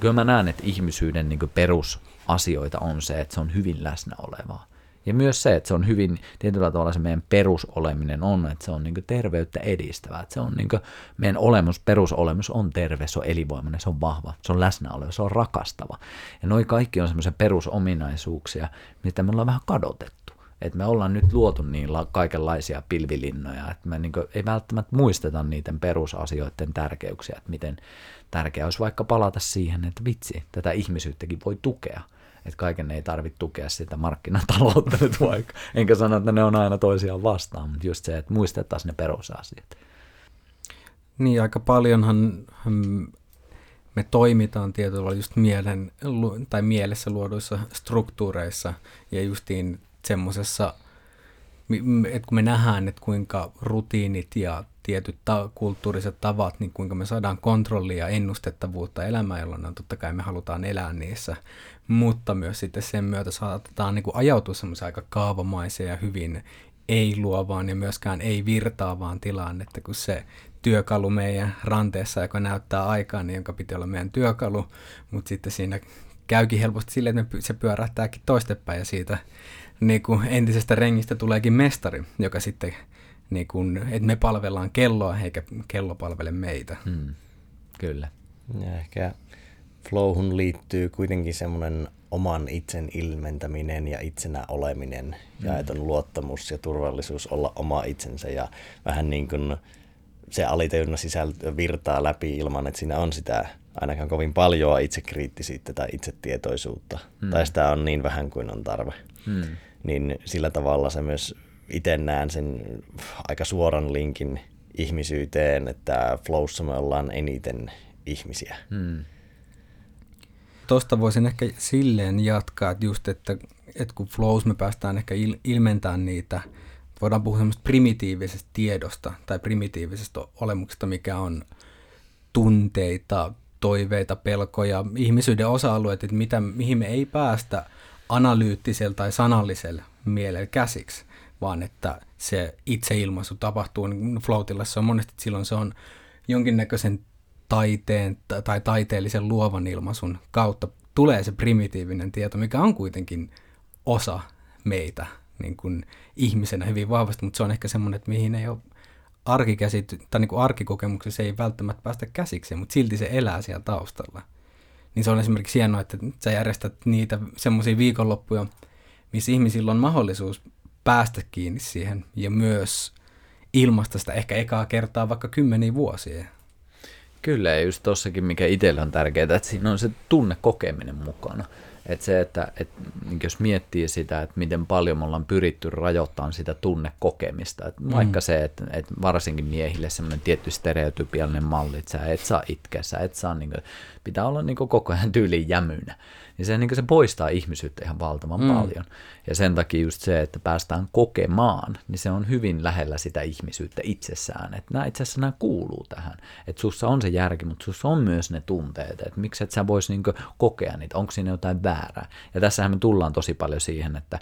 S1: Kyllä mä näen, että ihmisyyden niin perusasioita on se, että se on hyvin läsnä olevaa. Ja myös se, että se on hyvin, tietyllä tavalla se meidän perusoleminen on, että se on niin terveyttä edistävää. Että se on niin meidän olemus, perusolemus on terve, se on elinvoimainen, se on vahva, se on läsnäoleva, se on rakastava. Ja noi kaikki on semmoisia perusominaisuuksia, mitä me ollaan vähän kadotettu. Että me ollaan nyt luotu niin kaikenlaisia pilvilinnoja, että me niin ei välttämättä muisteta niiden perusasioiden tärkeyksiä, että miten tärkeää olisi vaikka palata siihen, että vitsi, tätä ihmisyyttäkin voi tukea – että kaiken ei tarvitse tukea sitä markkinataloutta nyt vaikka. Enkä sano, että ne on aina toisiaan vastaan, mutta just se, että muistettaisiin ne perusasiat.
S3: Niin, aika paljonhan me toimitaan tietyllä just mielen, tai mielessä luoduissa struktuureissa ja justiin semmoisessa, että kun me nähdään, että kuinka rutiinit ja tietyt ta- kulttuuriset tavat, niin kuinka me saadaan kontrollia ja ennustettavuutta elämään, jolloin no, totta kai me halutaan elää niissä, mutta myös sitten sen myötä saatetaan niin kuin ajautua semmoiseen aika kaavamaiseen ja hyvin ei-luovaan ja myöskään ei-virtaavaan tilaan, että kun se työkalu meidän ranteessa, joka näyttää aikaa, niin jonka piti olla meidän työkalu, mutta sitten siinä käykin helposti silleen, että se pyörähtääkin toistepäin ja siitä niin kuin entisestä rengistä tuleekin mestari, joka sitten niin kuin, että me palvellaan kelloa eikä kello palvele meitä. Hmm.
S1: Kyllä.
S2: Ja ehkä flowhun liittyy kuitenkin semmoinen oman itsen ilmentäminen ja itsenä oleminen mm. ja että on luottamus ja turvallisuus olla oma itsensä ja vähän niin kuin se alitajunnan sisältö virtaa läpi ilman, että siinä on sitä ainakaan kovin paljon itsekriittisyyttä tai itsetietoisuutta. Mm. Tai sitä on niin vähän kuin on tarve. Mm. Niin sillä tavalla se myös itse näen sen aika suoran linkin ihmisyyteen, että flowssa me ollaan eniten ihmisiä. Mm.
S3: Tuosta voisin ehkä silleen jatkaa, että just, että, että kun flows me päästään ehkä il, ilmentämään niitä, voidaan puhua semmoista primitiivisesta tiedosta tai primitiivisesta olemuksesta, mikä on tunteita, toiveita, pelkoja, ihmisyyden osa-alueet, että mitä, mihin me ei päästä analyyttisellä tai sanallisella mielellä käsiksi vaan että se itseilmaisu tapahtuu niin floatilassa on monesti silloin se on jonkinnäköisen taiteen tai taiteellisen luovan ilmaisun kautta tulee se primitiivinen tieto, mikä on kuitenkin osa meitä niin kuin ihmisenä hyvin vahvasti, mutta se on ehkä semmoinen, että mihin ei ole arkikäsity, tai niin kuin arkikokemuksessa ei välttämättä päästä käsiksi, mutta silti se elää siellä taustalla. Niin se on esimerkiksi hienoa, että sä järjestät niitä semmoisia viikonloppuja, missä ihmisillä on mahdollisuus päästä kiinni siihen ja myös ilmasta sitä ehkä ekaa kertaa vaikka kymmeniä vuosia.
S1: Kyllä, ja just tossakin, mikä itsellä on tärkeää, että siinä on se tunnekokeminen mukana. Että se, että, että niin jos miettii sitä, että miten paljon me ollaan pyritty rajoittamaan sitä tunnekokemista, että mm. vaikka se, että, että varsinkin miehille semmoinen tietty stereotypiallinen malli, että sä et saa itkeä, sä et saa, niin kuin, pitää olla niin koko ajan tyyliin jämynä niin se, niin se poistaa ihmisyyttä ihan valtavan mm. paljon. Ja sen takia just se, että päästään kokemaan, niin se on hyvin lähellä sitä ihmisyyttä itsessään. Että nämä itse asiassa nämä kuuluu tähän. Että sussa on se järki, mutta sussa on myös ne tunteet. Että miksi et sä vois niin kokea niitä, onko siinä jotain väärää väärää. Ja tässähän me tullaan tosi paljon siihen, että,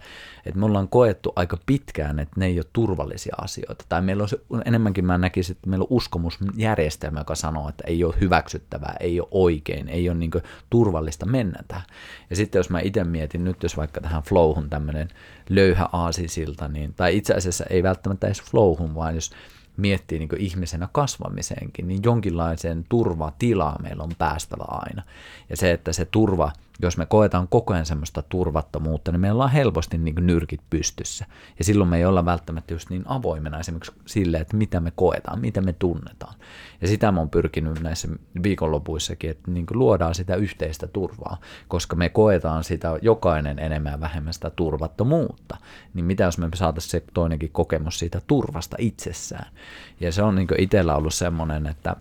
S1: että me ollaan koettu aika pitkään, että ne ei ole turvallisia asioita. Tai meillä on se, enemmänkin mä näkisin, että meillä on uskomusjärjestelmä, joka sanoo, että ei ole hyväksyttävää, ei ole oikein, ei ole niin turvallista mennä tähän. Ja sitten jos mä itse mietin nyt, jos vaikka tähän flowhun tämmöinen löyhä aasisilta, niin, tai itse asiassa ei välttämättä edes flowhun, vaan jos miettii niin ihmisenä kasvamiseenkin, niin jonkinlaiseen turvatilaan meillä on päästävä aina. Ja se, että se turva jos me koetaan koko ajan semmoista turvattomuutta, niin meillä on helposti niin kuin nyrkit pystyssä. Ja silloin me ei olla välttämättä just niin avoimena esimerkiksi sille, että mitä me koetaan, mitä me tunnetaan. Ja sitä mä oon pyrkinyt näissä viikonlopuissakin, että niin kuin luodaan sitä yhteistä turvaa, koska me koetaan sitä jokainen enemmän ja vähemmän sitä turvattomuutta. Niin mitä jos me saataisiin se toinenkin kokemus siitä turvasta itsessään. Ja se on niin itsellä ollut semmoinen, että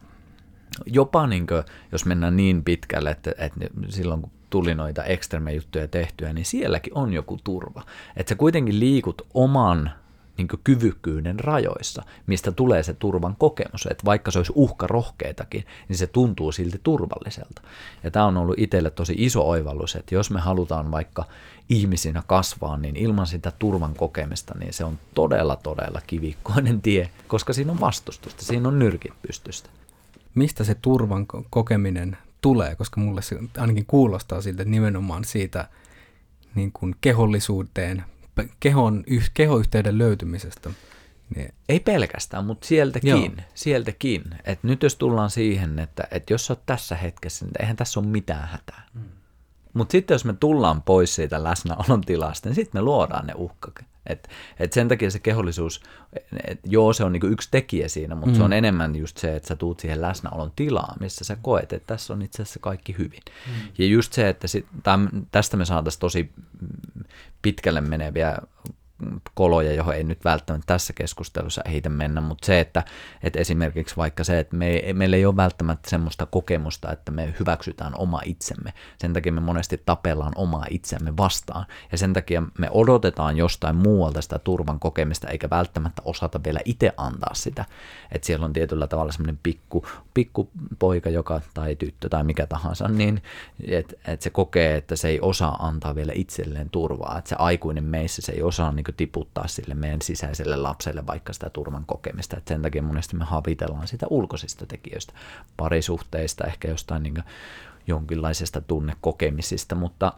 S1: jopa niin kuin, jos mennään niin pitkälle, että, että silloin kun tuli noita ekstreme-juttuja tehtyä, niin sielläkin on joku turva. Että sä kuitenkin liikut oman niin kyvykkyyden rajoissa, mistä tulee se turvan kokemus. Että vaikka se olisi uhka rohkeitakin, niin se tuntuu silti turvalliselta. Ja tämä on ollut itselle tosi iso oivallus, että jos me halutaan vaikka ihmisinä kasvaa, niin ilman sitä turvan kokemista, niin se on todella, todella kivikkoinen tie, koska siinä on vastustusta, siinä on nyrkit pystystä.
S3: Mistä se turvan kokeminen tulee, koska mulle se ainakin kuulostaa siltä, että nimenomaan siitä niin kuin kehollisuuteen, kehon, kehoyhteyden löytymisestä.
S1: Niin. Ei pelkästään, mutta sieltäkin, Joo. sieltäkin. Et nyt jos tullaan siihen, että, että jos olet tässä hetkessä, niin eihän tässä ole mitään hätää. Mm. Mutta sitten jos me tullaan pois siitä läsnäolon tilasta, niin sitten me luodaan ne uhkat. Et, et sen takia se kehollisuus, et, joo se on niinku yksi tekijä siinä, mutta mm. se on enemmän just se, että sä tuut siihen läsnäolon tilaan, missä sä koet, että tässä on itse asiassa kaikki hyvin. Mm. Ja just se, että sit, täm, tästä me saataisiin tosi pitkälle meneviä koloja, johon ei nyt välttämättä tässä keskustelussa ehitä mennä, mutta se, että, että esimerkiksi vaikka se, että me, meillä ei ole välttämättä semmoista kokemusta, että me hyväksytään oma itsemme. Sen takia me monesti tapellaan omaa itsemme vastaan. Ja sen takia me odotetaan jostain muualta sitä turvan kokemista, eikä välttämättä osata vielä itse antaa sitä. Että siellä on tietyllä tavalla semmoinen pikku, pikku poika, joka, tai tyttö tai mikä tahansa, niin että et se kokee, että se ei osaa antaa vielä itselleen turvaa. Että se aikuinen meissä, se ei osaa niin tiputtaa sille meidän sisäiselle lapselle vaikka sitä turvan kokemista. Et sen takia monesti me havitellaan sitä ulkoisista tekijöistä, parisuhteista, ehkä jostain niin jonkinlaisesta tunnekokemisista, mutta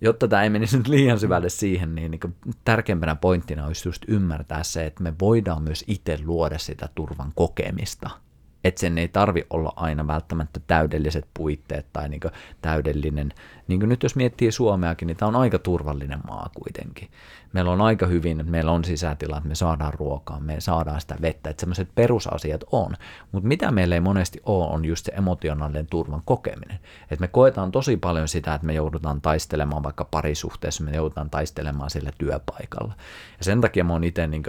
S1: jotta tämä ei menisi nyt liian syvälle siihen, niin, niin tärkeimpänä pointtina olisi just ymmärtää se, että me voidaan myös itse luoda sitä turvan kokemista – että sen ei tarvi olla aina välttämättä täydelliset puitteet tai niin täydellinen, niin nyt jos miettii Suomeakin, niin tämä on aika turvallinen maa kuitenkin. Meillä on aika hyvin, että meillä on sisätila, että me saadaan ruokaa, me saadaan sitä vettä, että semmoiset perusasiat on. Mutta mitä meillä ei monesti ole, on just se emotionaalinen turvan kokeminen. Että me koetaan tosi paljon sitä, että me joudutaan taistelemaan vaikka parisuhteessa, me joudutaan taistelemaan sillä työpaikalla. Ja sen takia mä oon itse niin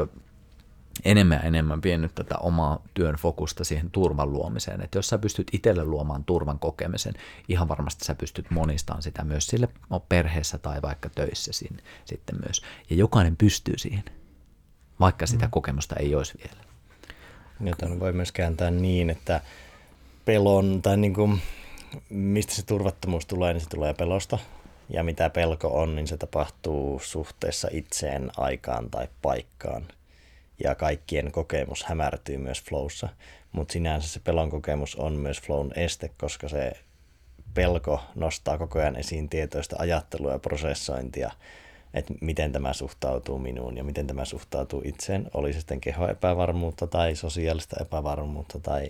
S1: enemmän ja enemmän vienyt tätä omaa työn fokusta siihen turvan luomiseen. Että jos sä pystyt itselle luomaan turvan kokemisen, ihan varmasti sä pystyt monistamaan sitä myös sille perheessä tai vaikka töissä siinä, sitten myös. Ja jokainen pystyy siihen, vaikka sitä mm. kokemusta ei olisi vielä.
S2: Joten voi myös kääntää niin, että pelon tai niin kuin, mistä se turvattomuus tulee, niin se tulee pelosta. Ja mitä pelko on, niin se tapahtuu suhteessa itseen, aikaan tai paikkaan – ja kaikkien kokemus hämärtyy myös flowssa, mutta sinänsä se pelon kokemus on myös flown este, koska se pelko nostaa koko ajan esiin tietoista ajattelua ja prosessointia, että miten tämä suhtautuu minuun ja miten tämä suhtautuu itseen, oli se sitten kehoepävarmuutta tai sosiaalista epävarmuutta tai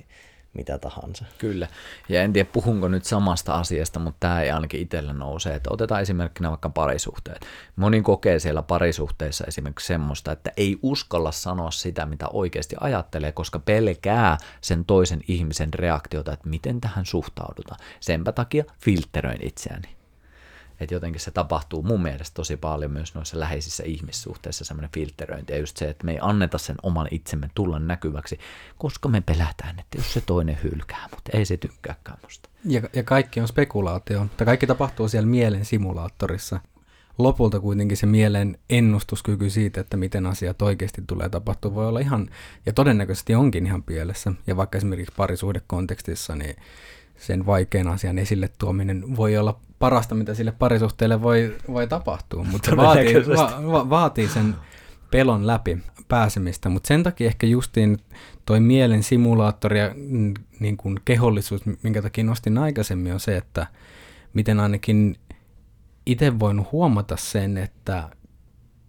S2: mitä tahansa.
S1: Kyllä, ja en tiedä puhunko nyt samasta asiasta, mutta tämä ei ainakin itsellä nouse, että otetaan esimerkkinä vaikka parisuhteet. Moni kokee siellä parisuhteessa esimerkiksi semmoista, että ei uskalla sanoa sitä, mitä oikeasti ajattelee, koska pelkää sen toisen ihmisen reaktiota, että miten tähän suhtaudutaan. Senpä takia filtteröin itseäni. Että jotenkin se tapahtuu mun mielestä tosi paljon myös noissa läheisissä ihmissuhteissa semmoinen filteröinti ja just se, että me ei anneta sen oman itsemme tulla näkyväksi, koska me pelätään, että jos se toinen hylkää, mutta ei se tykkääkään musta.
S3: Ja, ja kaikki on spekulaatio, tai kaikki tapahtuu siellä mielen simulaattorissa. Lopulta kuitenkin se mielen ennustuskyky siitä, että miten asiat oikeasti tulee tapahtua, voi olla ihan, ja todennäköisesti onkin ihan pielessä. Ja vaikka esimerkiksi parisuhdekontekstissa, niin sen vaikean asian esille tuominen voi olla parasta, mitä sille parisuhteelle voi, voi tapahtua, mutta se vaatii, va, va, vaatii sen pelon läpi pääsemistä, mutta sen takia ehkä justiin toi mielen simulaattori ja niin kuin kehollisuus, minkä takia nostin aikaisemmin, on se, että miten ainakin itse voin huomata sen, että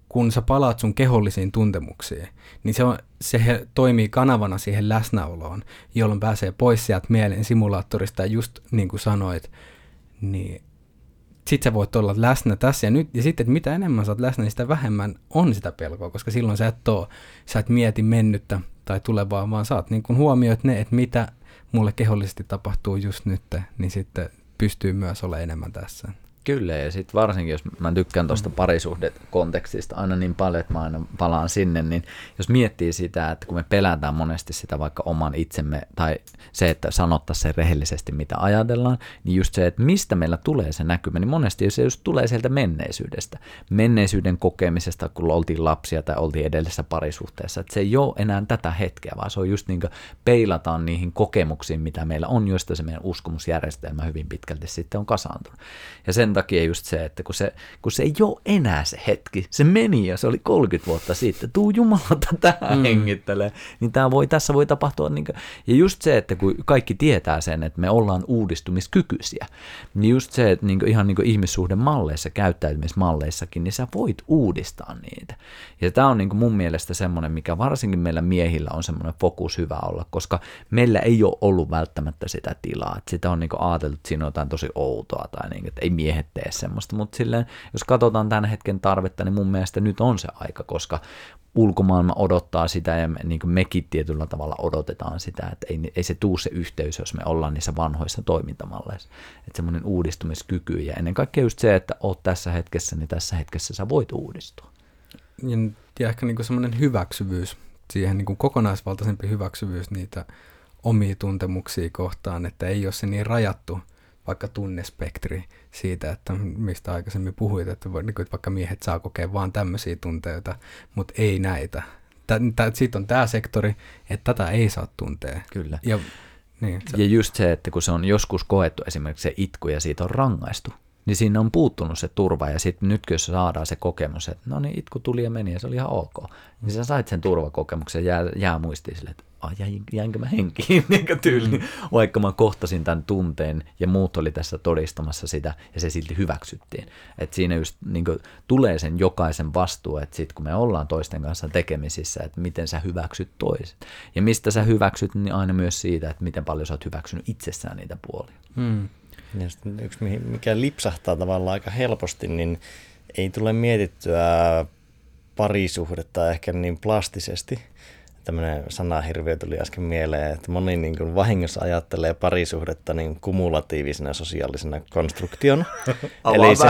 S3: kun sä palaat sun kehollisiin tuntemuksiin, niin se, on, se toimii kanavana siihen läsnäoloon, jolloin pääsee pois sieltä mielen simulaattorista ja just niin kuin sanoit, niin sit sä voit olla läsnä tässä ja nyt, ja sitten, että mitä enemmän sä oot läsnä, niin sitä vähemmän on sitä pelkoa, koska silloin sä et, oo, sä et mieti mennyttä tai tulevaa, vaan saat niin kun huomioit ne, että mitä mulle kehollisesti tapahtuu just nyt, niin sitten pystyy myös olemaan enemmän tässä.
S1: Kyllä, ja sitten varsinkin, jos mä tykkään tuosta mm. parisuhdekontekstista aina niin paljon, että mä aina palaan sinne, niin jos miettii sitä, että kun me pelätään monesti sitä vaikka oman itsemme, tai se, että sanottaisiin se rehellisesti, mitä ajatellaan, niin just se, että mistä meillä tulee se näkymä, niin monesti se just tulee sieltä menneisyydestä. Menneisyyden kokemisesta, kun oltiin lapsia tai oltiin edellisessä parisuhteessa, että se ei ole enää tätä hetkeä, vaan se on just niin kuin peilataan niihin kokemuksiin, mitä meillä on, joista se meidän uskomusjärjestelmä hyvin pitkälti sitten on kasaantunut. Ja sen takia just se, että kun se, kun se ei ole enää se hetki, se meni ja se oli 30 vuotta sitten, tuu jumalata tähän mm. hengittelee, niin tämä voi, tässä voi tapahtua. Niin kuin, ja just se, että kun kaikki tietää sen, että me ollaan uudistumiskykyisiä, niin just se, että niin kuin, ihan niin kuin ihmissuhdemalleissa, käyttäytymismalleissakin, niin sä voit uudistaa niitä. Ja tämä on niin kuin mun mielestä semmoinen, mikä varsinkin meillä miehillä on semmoinen fokus hyvä olla, koska meillä ei ole ollut välttämättä sitä tilaa. Että sitä on niin kuin ajateltu, että siinä on jotain tosi outoa tai niin, että ei miehet tee semmoista, mutta silleen, jos katsotaan tämän hetken tarvetta, niin mun mielestä nyt on se aika, koska ulkomaailma odottaa sitä ja me, niin mekin tietyllä tavalla odotetaan sitä, että ei, ei se tuu se yhteys, jos me ollaan niissä vanhoissa toimintamalleissa. Että semmoinen uudistumiskyky ja ennen kaikkea just se, että oot tässä hetkessä, niin tässä hetkessä sä voit uudistua.
S3: Ja, ja ehkä niin semmoinen hyväksyvyys, siihen niin kuin kokonaisvaltaisempi hyväksyvyys niitä omia tuntemuksia kohtaan, että ei ole se niin rajattu – vaikka tunnespektri siitä, että mistä aikaisemmin puhuit, että, niin vaikka miehet saa kokea vaan tämmöisiä tunteita, mutta ei näitä. Sitten on tämä sektori, että tätä ei saa tuntea.
S1: Kyllä. Ja, niin, se... ja just se, että kun se on joskus koettu esimerkiksi se itku ja siitä on rangaistu, niin siinä on puuttunut se turva ja sitten nyt kun saadaan se kokemus, että no niin itku tuli ja meni ja se oli ihan ok, niin sä sait sen turvakokemuksen ja jää, jää muistiin sille, että jäin, jäinkö mä henkiin niin tyyli, mm. vaikka mä kohtasin tämän tunteen ja muut oli tässä todistamassa sitä ja se silti hyväksyttiin. Et siinä just niin kuin, tulee sen jokaisen vastuu, että sit kun me ollaan toisten kanssa tekemisissä, että miten sä hyväksyt toiset. Ja mistä sä hyväksyt, niin aina myös siitä, että miten paljon sä oot hyväksynyt itsessään niitä puolia. Mm.
S2: Ja yksi, mikä lipsahtaa tavallaan aika helposti, niin ei tule mietittyä parisuhdetta ehkä niin plastisesti. Tämmöinen sanahirviö tuli äsken mieleen, että moni niin kuin vahingossa ajattelee parisuhdetta niin kumulatiivisena sosiaalisena konstruktiona. eli, se,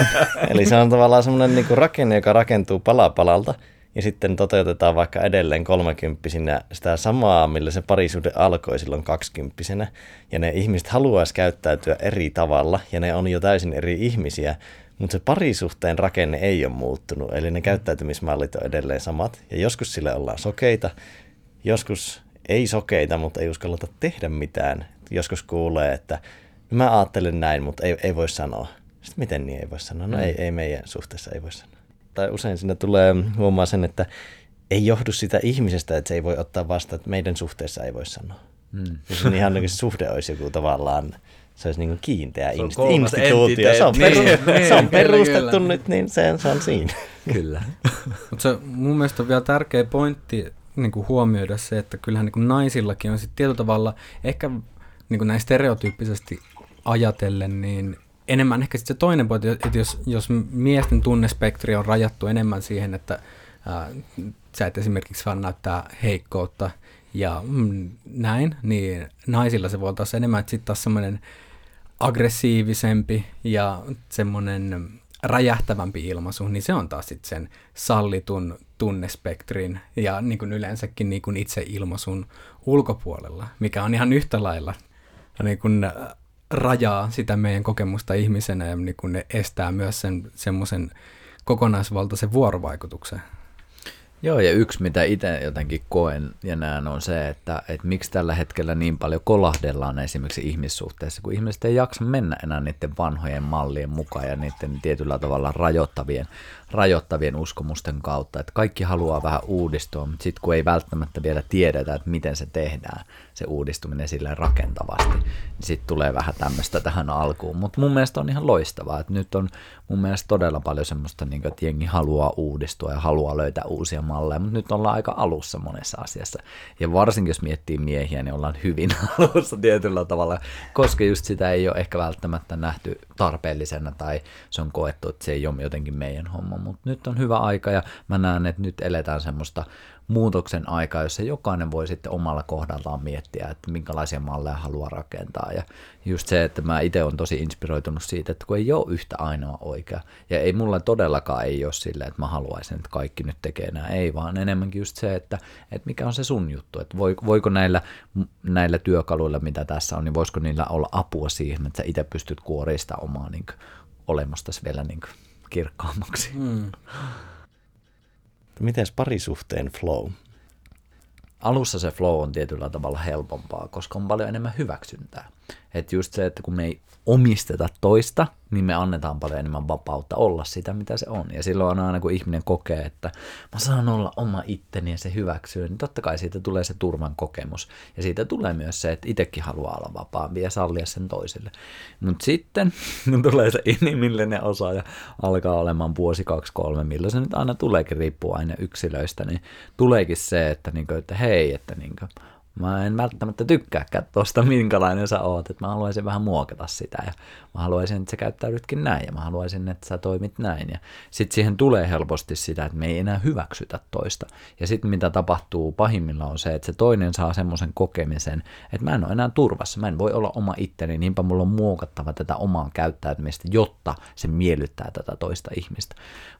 S2: eli se on tavallaan semmoinen niin kuin rakenne, joka rakentuu pala palalta – ja sitten toteutetaan vaikka edelleen kolmekymppisinä sitä samaa, millä se parisuhde alkoi silloin kaksikymppisenä, ja ne ihmiset haluaisi käyttäytyä eri tavalla, ja ne on jo täysin eri ihmisiä, mutta se parisuhteen rakenne ei ole muuttunut, eli ne käyttäytymismallit on edelleen samat, ja joskus sille ollaan sokeita, joskus ei sokeita, mutta ei uskalleta tehdä mitään. Joskus kuulee, että no mä ajattelen näin, mutta ei, ei voi sanoa. Sitten miten niin ei voi sanoa? No mm. ei, ei meidän suhteessa ei voi sanoa tai usein sinne tulee huomaa sen, että ei johdu sitä ihmisestä, että se ei voi ottaa vastaan, että meidän suhteessa ei voi sanoa. Mm. Se on ihan niin se suhde olisi joku tavallaan, se olisi niin kiinteä se inst- instituutio. Se on, peru- niin, niin, se on perustettu kyllä. nyt, niin se, se on siinä.
S1: Kyllä.
S3: Mutta se mun mielestä on vielä tärkeä pointti niin kuin huomioida se, että kyllähän niin kuin naisillakin on sitten tietyllä tavalla, ehkä niin kuin näin stereotyyppisesti ajatellen, niin enemmän ehkä sitten se toinen pointti, että jos, jos miesten tunnespektri on rajattu enemmän siihen, että ää, sä et esimerkiksi vaan näyttää heikkoutta ja mm, näin, niin naisilla se voi olla taas enemmän, että sitten taas semmoinen aggressiivisempi ja semmoinen räjähtävämpi ilmaisu, niin se on taas sitten sen sallitun tunnespektrin ja niin kuin yleensäkin niin kuin itse ilmaisun ulkopuolella, mikä on ihan yhtä lailla niin kuin rajaa sitä meidän kokemusta ihmisenä ja niin kun ne estää myös sen semmoisen kokonaisvaltaisen vuorovaikutuksen.
S1: Joo, ja yksi mitä itse jotenkin koen ja näen on se, että, että miksi tällä hetkellä niin paljon kolahdellaan esimerkiksi ihmissuhteessa, kun ihmiset ei jaksa mennä enää niiden vanhojen mallien mukaan ja niiden tietyllä tavalla rajoittavien rajoittavien uskomusten kautta, että kaikki haluaa vähän uudistua, mutta sitten kun ei välttämättä vielä tiedetä, että miten se tehdään, se uudistuminen sille rakentavasti, niin sitten tulee vähän tämmöistä tähän alkuun. Mutta mun mielestä on ihan loistavaa, että nyt on mun mielestä todella paljon semmoista, niin että jengi haluaa uudistua ja haluaa löytää uusia malleja, mutta nyt ollaan aika alussa monessa asiassa. Ja varsinkin jos miettii miehiä, niin ollaan hyvin alussa tietyllä tavalla, koska just sitä ei ole ehkä välttämättä nähty tarpeellisena tai se on koettu, että se ei ole jotenkin meidän homma mutta nyt on hyvä aika ja mä näen, että nyt eletään semmoista muutoksen aikaa, jossa jokainen voi sitten omalla kohdallaan miettiä, että minkälaisia malleja haluaa rakentaa. Ja just se, että mä itse olen tosi inspiroitunut siitä, että kun ei ole yhtä ainoa oikea, ja ei mulla todellakaan ei ole silleen, että mä haluaisin, että kaikki nyt tekee nämä, ei, vaan enemmänkin just se, että, että mikä on se sun juttu, että voiko näillä, näillä työkaluilla, mitä tässä on, niin voisiko niillä olla apua siihen, että sä itse pystyt kuoristamaan omaa niin olemustasi vielä niin kirkkaammaksi. Mm.
S2: Miten parisuhteen flow?
S1: Alussa se flow on tietyllä tavalla helpompaa, koska on paljon enemmän hyväksyntää. Että just se, että kun me ei omisteta toista, niin me annetaan paljon enemmän vapautta olla sitä, mitä se on. Ja silloin aina kun ihminen kokee, että mä saan olla oma itteni ja se hyväksyy, niin totta kai siitä tulee se turvan kokemus. Ja siitä tulee myös se, että itsekin haluaa olla vapaampi ja sallia sen toiselle. Mutta sitten, tulee se inhimillinen osa ja alkaa olemaan vuosi, kaksi, kolme, milloin se nyt aina tuleekin, riippuu aina yksilöistä, niin tuleekin se, että, niinku, että hei, että niinku, mä en välttämättä tykkääkään tuosta, minkälainen sä oot, että mä haluaisin vähän muokata sitä ja mä haluaisin, että sä käyttäydytkin näin ja mä haluaisin, että sä toimit näin. Ja sitten siihen tulee helposti sitä, että me ei enää hyväksytä toista. Ja sitten mitä tapahtuu pahimmilla on se, että se toinen saa semmoisen kokemisen, että mä en ole enää turvassa, mä en voi olla oma itteni, niinpä mulla on muokattava tätä omaa käyttäytymistä, jotta se miellyttää tätä toista ihmistä,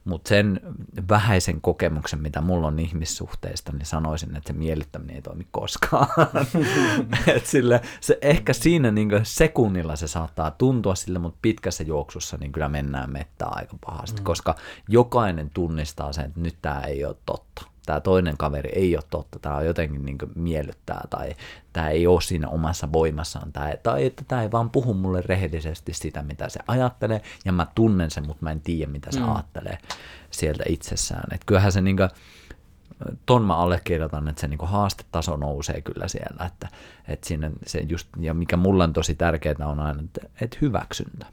S1: mutta sen vähäisen kokemuksen, mitä mulla on ihmissuhteista, niin sanoisin, että se miellyttäminen ei toimi koskaan Et sille, se ehkä siinä niin sekunnilla se saattaa tuntua sille, mutta pitkässä juoksussa niin kyllä mennään mettää aika pahasti, mm. koska jokainen tunnistaa sen, että nyt tämä ei ole totta. Tämä toinen kaveri ei ole totta, tämä on jotenkin niin miellyttää tai tämä ei ole siinä omassa voimassaan tai, tai että tämä ei vaan puhu mulle rehellisesti sitä, mitä se ajattelee ja mä tunnen sen, mutta mä en tiedä, mitä se mm. ajattelee sieltä itsessään. Et kyllähän se niin kuin, ton mä allekirjoitan, että se niinku haastetaso nousee kyllä siellä, että, että siinä se just, ja mikä mulle on tosi tärkeää on aina, että, että hyväksyntä.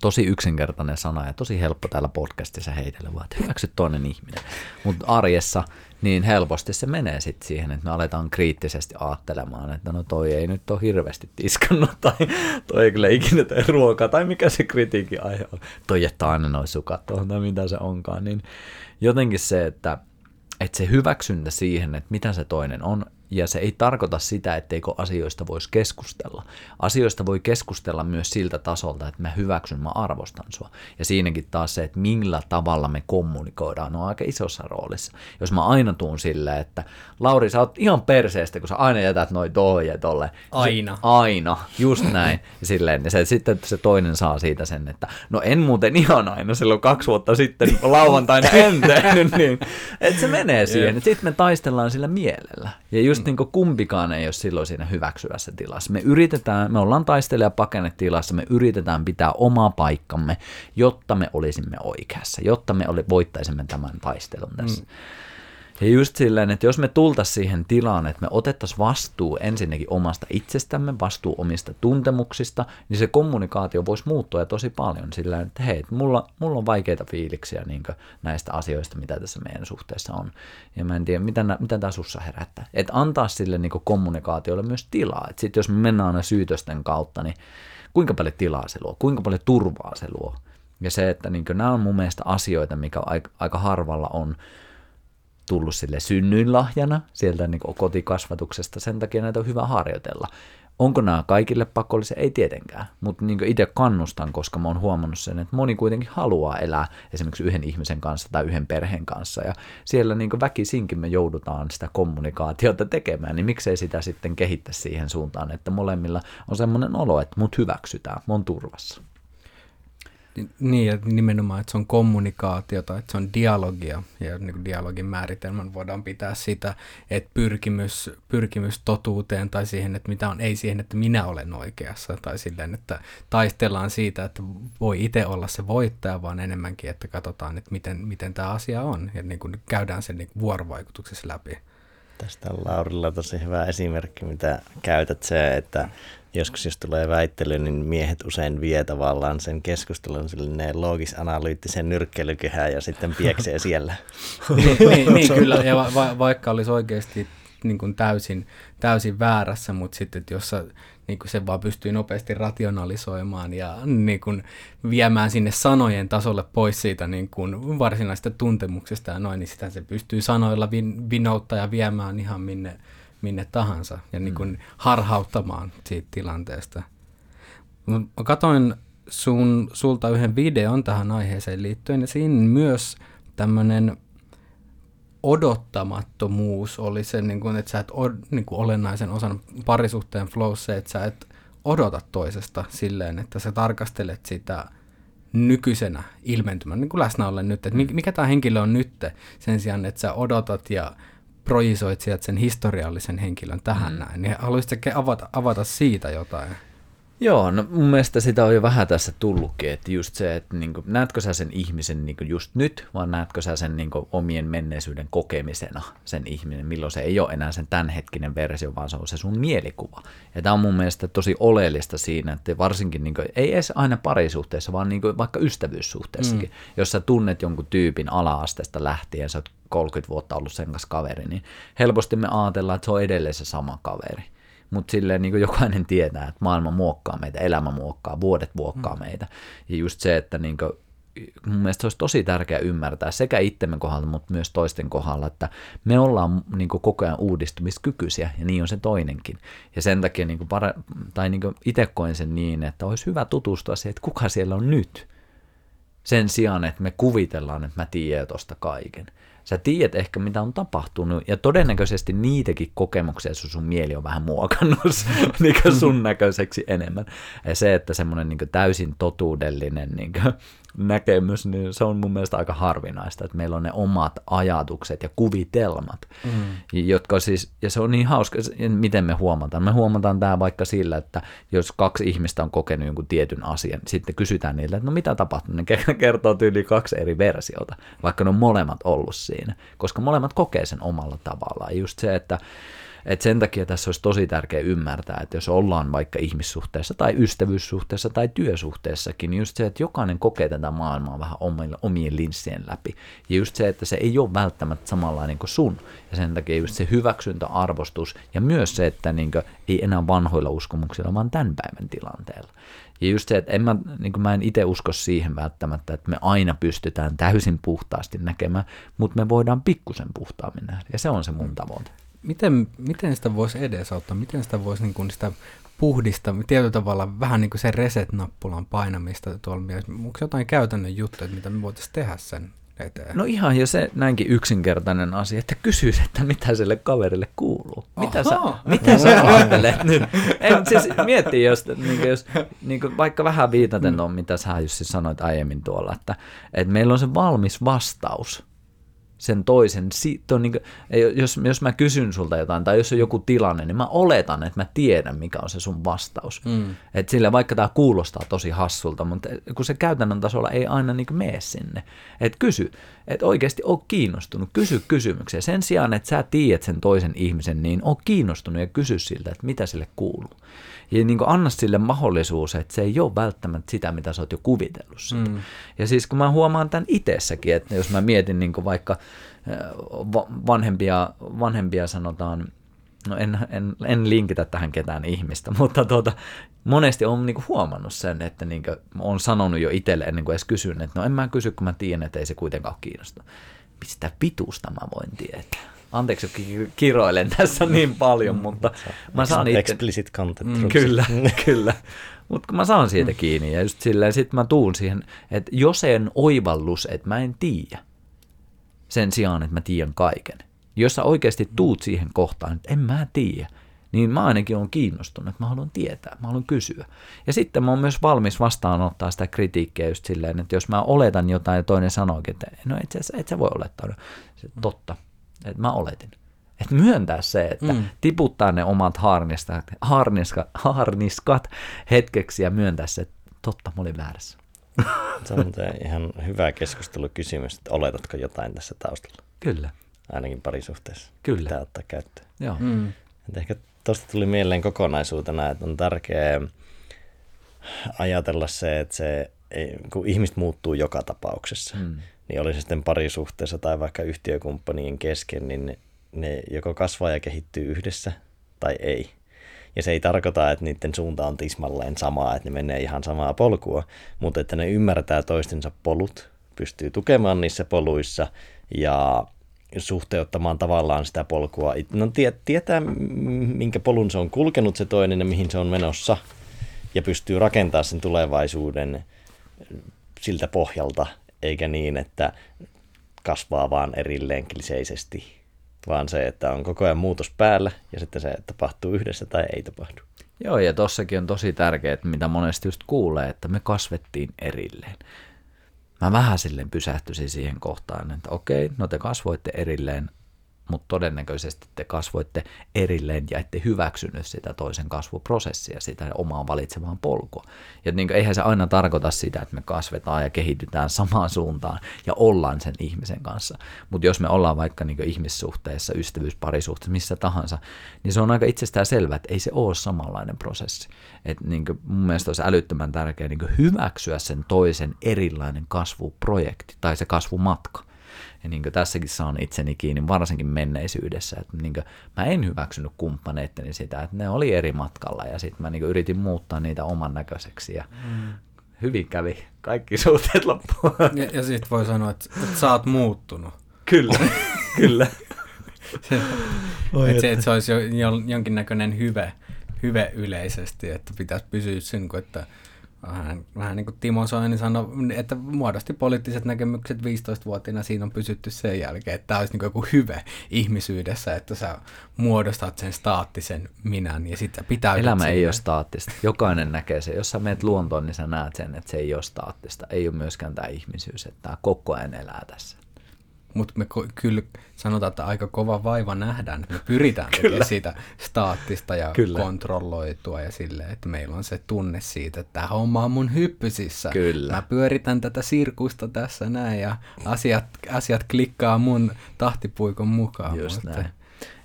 S1: Tosi yksinkertainen sana ja tosi helppo täällä podcastissa heitellä, vaan että hyväksy toinen ihminen. Mutta arjessa niin helposti se menee sitten siihen, että me aletaan kriittisesti ajattelemaan, että no toi ei nyt ole hirveästi tiskannut, tai toi ei kyllä ikinä tee ruokaa, tai mikä se kritiikin aihe on. Toi jättää aina noin sukat tuohon, tai mitä se onkaan. Niin jotenkin se, että että se hyväksyntä siihen, että mitä se toinen on, ja se ei tarkoita sitä, etteikö asioista voisi keskustella. Asioista voi keskustella myös siltä tasolta, että mä hyväksyn, mä arvostan sua. Ja siinäkin taas se, että millä tavalla me kommunikoidaan, on aika isossa roolissa. Jos mä aina tuun silleen, että Lauri, sä oot ihan perseestä, kun sä aina jätät noin tohon ja tolle.
S3: Aina.
S1: Se, aina, just näin. Silleen, ja se, sitten se toinen saa siitä sen, että no en muuten ihan aina, silloin kaksi vuotta sitten lauantaina en tehnyt, niin että se menee siihen. Sitten me taistellaan sillä mielellä. Ja just just niin kumpikaan ei ole silloin siinä hyväksyvässä tilassa. Me yritetään, me ollaan taistelija tilassa, me yritetään pitää omaa paikkamme, jotta me olisimme oikeassa, jotta me voittaisimme tämän taistelun tässä. Mm. Ja just silleen, että jos me tultaisiin siihen tilaan, että me otettaisiin vastuu ensinnäkin omasta itsestämme, vastuu omista tuntemuksista, niin se kommunikaatio voisi muuttua ja tosi paljon sillä että hei, mulla, mulla on vaikeita fiiliksiä niin näistä asioista, mitä tässä meidän suhteessa on. Ja mä en tiedä, mitä, mitä tämä sussa herättää. Että antaa sille niin kommunikaatiolle myös tilaa. Että sitten jos me mennään aina syytösten kautta, niin kuinka paljon tilaa se luo, kuinka paljon turvaa se luo. Ja se, että niin nämä on mun mielestä asioita, mikä aika, aika harvalla on tullut sille synnyinlahjana sieltä niin kotikasvatuksesta, sen takia näitä on hyvä harjoitella. Onko nämä kaikille pakollisia? Ei tietenkään, mutta niin itse kannustan, koska mä oon huomannut sen, että moni kuitenkin haluaa elää esimerkiksi yhden ihmisen kanssa tai yhden perheen kanssa, ja siellä niin väkisinkin me joudutaan sitä kommunikaatiota tekemään, niin miksei sitä sitten kehittää siihen suuntaan, että molemmilla on semmoinen olo, että mut hyväksytään, mä oon turvassa.
S3: Niin, että nimenomaan, että se on kommunikaatiota, että se on dialogia, ja niin kuin dialogin määritelmän voidaan pitää sitä, että pyrkimys, pyrkimys totuuteen tai siihen, että mitä on, ei siihen, että minä olen oikeassa, tai silleen, että taistellaan siitä, että voi itse olla se voittaja, vaan enemmänkin, että katsotaan, että miten, miten tämä asia on, ja niin kuin käydään sen niin vuorovaikutuksessa läpi.
S2: Tästä on Laurilla tosi hyvä esimerkki, mitä käytät se, että joskus jos tulee väittely, niin miehet usein vie tavallaan sen keskustelun sille loogis-analyyttisen nyrkkeilykyhään ja sitten pieksee siellä.
S3: niin, niin, niin, kyllä, ja va- va- vaikka olisi oikeasti niin kuin täysin, täysin väärässä, mutta sitten jos sä, niin kuin se vaan pystyy nopeasti rationalisoimaan ja niin kuin viemään sinne sanojen tasolle pois siitä niin kuin varsinaisesta tuntemuksesta ja noin, niin sitä se pystyy sanoilla vin, vinouttaa ja viemään ihan minne, minne tahansa ja niin kuin mm. harhauttamaan siitä tilanteesta. Mä katoin sun, sulta yhden videon tähän aiheeseen liittyen ja siinä myös tämmöinen odottamattomuus oli se, niin kuin, että sä et od, niin kuin olennaisen osan parisuhteen flowssa, että sä et odota toisesta silleen, että sä tarkastelet sitä nykyisenä ilmentymän, niin kuin läsnä ollen nyt, että mikä tämä henkilö on nyt, sen sijaan, että sä odotat ja projisoit sieltä sen historiallisen henkilön tähän mm. näin, niin haluaisitko avata, avata siitä jotain?
S1: Joo, no mun mielestä sitä on jo vähän tässä tullutkin, että just se, että niin kuin, näetkö sä sen ihmisen niin kuin just nyt, vai näetkö sä sen niin kuin, omien menneisyyden kokemisena, sen ihminen, milloin se ei ole enää sen tämänhetkinen versio, vaan se on se sun mielikuva. Ja tämä on mun mielestä tosi oleellista siinä, että varsinkin, niin kuin, ei edes aina parisuhteessa, vaan niin kuin, vaikka ystävyyssuhteessakin, mm. jos sä tunnet jonkun tyypin ala-asteesta lähtien, sä oot 30 vuotta ollut sen kanssa kaveri, niin helposti me ajatellaan, että se on edelleen se sama kaveri mutta silleen niin kuin jokainen tietää, että maailma muokkaa meitä, elämä muokkaa, vuodet muokkaa mm. meitä. Ja just se, että niin kuin, mun mielestä se olisi tosi tärkeää ymmärtää sekä itsemme kohdalla, mutta myös toisten kohdalla, että me ollaan niin kuin, koko ajan uudistumiskykyisiä, ja niin on se toinenkin. Ja sen takia niin kuin, para, tai niin kuin, itse koen sen niin, että olisi hyvä tutustua siihen, että kuka siellä on nyt. Sen sijaan, että me kuvitellaan, että mä tiedän tuosta kaiken. Sä tiedät ehkä, mitä on tapahtunut, ja todennäköisesti niitäkin kokemuksia sun, sun mieli on vähän muokannut niin sun näköiseksi enemmän. Ja se, että semmoinen niin täysin totuudellinen niin näkemys, niin se on mun mielestä aika harvinaista, että meillä on ne omat ajatukset ja kuvitelmat, mm. jotka siis, ja se on niin hauska, miten me huomataan. Me huomataan tämä vaikka sillä, että jos kaksi ihmistä on kokenut jonkun tietyn asian, niin sitten kysytään niiltä, että no mitä tapahtuu, ne kertoo tyyli kaksi eri versiota, vaikka ne on molemmat ollut siinä, koska molemmat kokee sen omalla tavallaan. Just se, että et sen takia tässä olisi tosi tärkeää ymmärtää, että jos ollaan vaikka ihmissuhteessa tai ystävyyssuhteessa tai työsuhteessakin, niin just se, että jokainen kokee tätä maailmaa vähän omien linssien läpi. Ja just se, että se ei ole välttämättä samanlainen kuin sun. Ja sen takia just se hyväksyntä, arvostus ja myös se, että niin kuin, ei enää vanhoilla uskomuksilla, vaan tämän päivän tilanteella. Ja just se, että en mä, niin mä en itse usko siihen välttämättä, että me aina pystytään täysin puhtaasti näkemään, mutta me voidaan pikkusen puhtaammin nähdä. Ja se on se mun tavoite
S3: miten, miten sitä voisi edesauttaa, miten sitä voisi niin kuin sitä puhdista, tietyllä tavalla vähän niin kuin se reset-nappulan painamista tuolla mielessä. Onko jotain käytännön juttuja, mitä me voitaisiin tehdä sen eteen?
S1: No ihan jo se näinkin yksinkertainen asia, että kysyisi, että mitä sille kaverille kuuluu. Mitä Oho. sä, mitä sä ajattelet nyt? Ei, siis miettii, jos, niin kuin, jos niin kuin vaikka vähän viitaten on, mitä sä Jussi sanoit aiemmin tuolla, että, että meillä on se valmis vastaus sen toisen, on niin kuin, jos, jos mä kysyn sulta jotain tai jos on joku tilanne, niin mä oletan, että mä tiedän, mikä on se sun vastaus. Mm. Et sillä vaikka tämä kuulostaa tosi hassulta, mutta kun se käytännön tasolla ei aina niin mene sinne. Et kysy, että oikeasti ole kiinnostunut, kysy kysymyksiä. Sen sijaan, että sä tiedät sen toisen ihmisen, niin ole kiinnostunut ja kysy siltä, että mitä sille kuuluu ja niin kuin anna sille mahdollisuus, että se ei ole välttämättä sitä, mitä sä oot jo kuvitellut. Mm. Ja siis kun mä huomaan tämän itsessäkin, että jos mä mietin niin kuin vaikka vanhempia, vanhempia sanotaan, no en, en, en linkitä tähän ketään ihmistä, mutta tuota, monesti on niinku huomannut sen, että niinku, on sanonut jo itselle ennen kuin edes kysyn, että no en mä kysy, kun mä tiedän, että ei se kuitenkaan kiinnosta. Mistä pituusta mä voin tietää? Anteeksi, kiroilen tässä niin paljon, mm. mutta mä saan itse...
S2: Explicit content.
S1: Mm, kyllä, kyllä. Mutta mä saan siitä mm. kiinni ja just silleen sit mä tuun siihen, että jos en oivallus, että mä en tiedä, sen sijaan, että mä tiedän kaiken. Jos sä oikeasti tuut siihen kohtaan, että en mä tiedä, niin mä ainakin on kiinnostunut, että mä haluan tietää, mä haluan kysyä. Ja sitten mä oon myös valmis vastaanottaa sitä kritiikkiä just silleen, että jos mä oletan jotain ja toinen sanookin, että no itse asiassa et sä voi olettaa. Se, totta, että mä oletin. Että myöntää se, että mm. tiputtaa ne omat haarniskat, haarniskat, haarniskat hetkeksi ja myöntää se, että totta, mä olin väärässä.
S2: Se on ihan hyvä keskustelukysymys, että oletatko jotain tässä taustalla?
S1: Kyllä.
S2: Ainakin parisuhteessa.
S1: Kyllä.
S2: Pitää ottaa käyttöön.
S1: Joo. Mm.
S2: Et ehkä tuosta tuli mieleen kokonaisuutena, että on tärkeää ajatella se, että se, kun ihmiset muuttuu joka tapauksessa, mm. Niin oli se sitten parisuhteessa tai vaikka yhtiökumppanien kesken, niin ne joko kasvaa ja kehittyy yhdessä tai ei. Ja se ei tarkoita, että niiden suunta on tismalleen samaa, että ne menee ihan samaa polkua, mutta että ne ymmärtää toistensa polut, pystyy tukemaan niissä poluissa ja suhteuttamaan tavallaan sitä polkua. No, tietää, minkä polun se on kulkenut se toinen ja mihin se on menossa ja pystyy rakentamaan sen tulevaisuuden siltä pohjalta, eikä niin, että kasvaa vaan erilleen kliseisesti, vaan se, että on koko ajan muutos päällä ja sitten se tapahtuu yhdessä tai ei tapahdu.
S1: Joo, ja tossakin on tosi tärkeää, mitä monesti just kuulee, että me kasvettiin erilleen mä vähän silleen pysähtyisin siihen kohtaan, että okei, no te kasvoitte erilleen, mutta todennäköisesti te kasvoitte erilleen ja ette hyväksynyt sitä toisen kasvuprosessia, sitä omaa valitsemaan polkua. Ja niin kuin, eihän se aina tarkoita sitä, että me kasvetaan ja kehitytään samaan suuntaan ja ollaan sen ihmisen kanssa. Mutta jos me ollaan vaikka niin ihmissuhteessa, ystävyysparisuhteessa, missä tahansa, niin se on aika itsestään selvää, että ei se ole samanlainen prosessi. Et niin kuin, mun mielestä olisi älyttömän tärkeää niin hyväksyä sen toisen erilainen kasvuprojekti tai se kasvumatka ja niin kuin tässäkin saan itseni kiinni, varsinkin menneisyydessä, että niin kuin, mä en hyväksynyt kumppaneitteni sitä, että ne oli eri matkalla ja sitten mä niin kuin yritin muuttaa niitä oman näköiseksi ja mm. hyvin kävi kaikki suhteet loppuun.
S3: Ja, ja sitten voi sanoa, että, että sä oot muuttunut.
S1: Kyllä, kyllä.
S3: se, että, se, että se olisi jo, jonkinnäköinen hyve, hyve yleisesti, että pitäisi pysyä sen, että vähän, vähän niin kuin Timo Soini sanoi, että muodosti poliittiset näkemykset 15-vuotiaana, siinä on pysytty sen jälkeen, että tämä olisi niin joku hyve ihmisyydessä, että sä muodostat sen staattisen minän ja sitten pitää...
S1: Elämä ei ole staattista. Jokainen näkee se. Jos sä menet luontoon, niin sä näet sen, että se ei ole staattista. Ei ole myöskään tämä ihmisyys, että tämä koko ajan elää tässä
S3: mutta me kyllä sanotaan, että aika kova vaiva nähdään, että me pyritään tekemään siitä staattista ja kyllä. kontrolloitua ja sille, että meillä on se tunne siitä, että tämä homma on mun hyppysissä.
S1: Kyllä.
S3: Mä pyöritän tätä sirkusta tässä näin ja asiat, asiat klikkaa mun tahtipuikon mukaan.
S1: Just mutta... näin.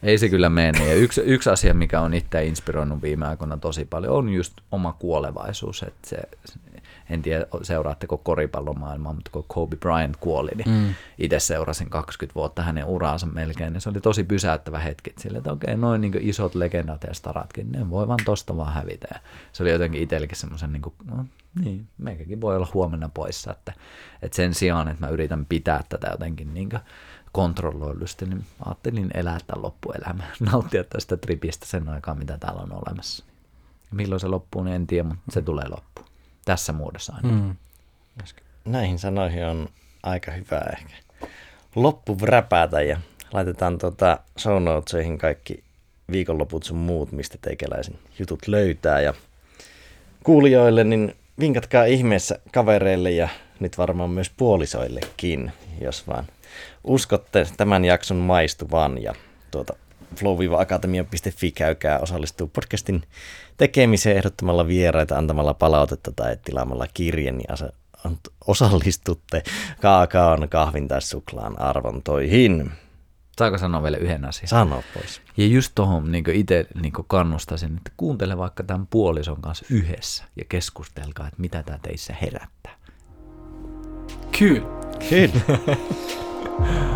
S1: Ei se kyllä mene. Ja yksi, yksi asia, mikä on itse inspiroinut viime aikoina tosi paljon, on just oma kuolevaisuus. Että se, en tiedä seuraatteko koripallomaailmaa, mutta kun Kobe Bryant kuoli, niin mm. itse seurasin 20 vuotta hänen uraansa melkein, niin se oli tosi pysäyttävä hetki, sille, että okei, noin niin isot legendat ja staratkin, ne voi vaan tosta vaan hävitä. Ja se oli jotenkin itsellekin semmoisen, niin kuin, no niin, meikäkin voi olla huomenna poissa, että, että sen sijaan, että mä yritän pitää tätä jotenkin niin kontrolloilusti, niin ajattelin elää tämän loppuelämän, nauttia tästä tripistä sen aikaa, mitä täällä on olemassa. Milloin se loppuu, niin en tiedä, mutta se tulee loppuun tässä muodossa aina. Mm.
S2: Näihin sanoihin on aika hyvä ehkä loppu räpätä ja laitetaan tuota show notesihin kaikki viikonloput sun muut, mistä teikäläisen jutut löytää. Ja kuulijoille, niin vinkatkaa ihmeessä kavereille ja nyt varmaan myös puolisoillekin, jos vaan uskotte tämän jakson maistuvan. Ja tuota flow-akatemia.fi käykää osallistuu podcastin tekemiseen ehdottamalla vieraita, antamalla palautetta tai tilaamalla kirjen, niin osallistutte kaakaon, kahvin tai suklaan arvontoihin.
S1: Saako sanoa vielä yhden asian?
S2: Sano pois.
S1: Ja just tuohon niin itse niin kannustaisin, että kuuntele vaikka tämän puolison kanssa yhdessä ja keskustelkaa, että mitä tämä teissä herättää.
S3: Kyllä.
S2: Kyllä.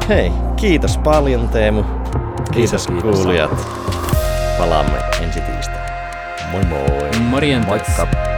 S2: Hei, kiitos paljon Teemu. Kiitos, kiitos kuulijat. Palaamme ensi tiistaina. Moi moi.
S3: Morjens.
S1: Moikka.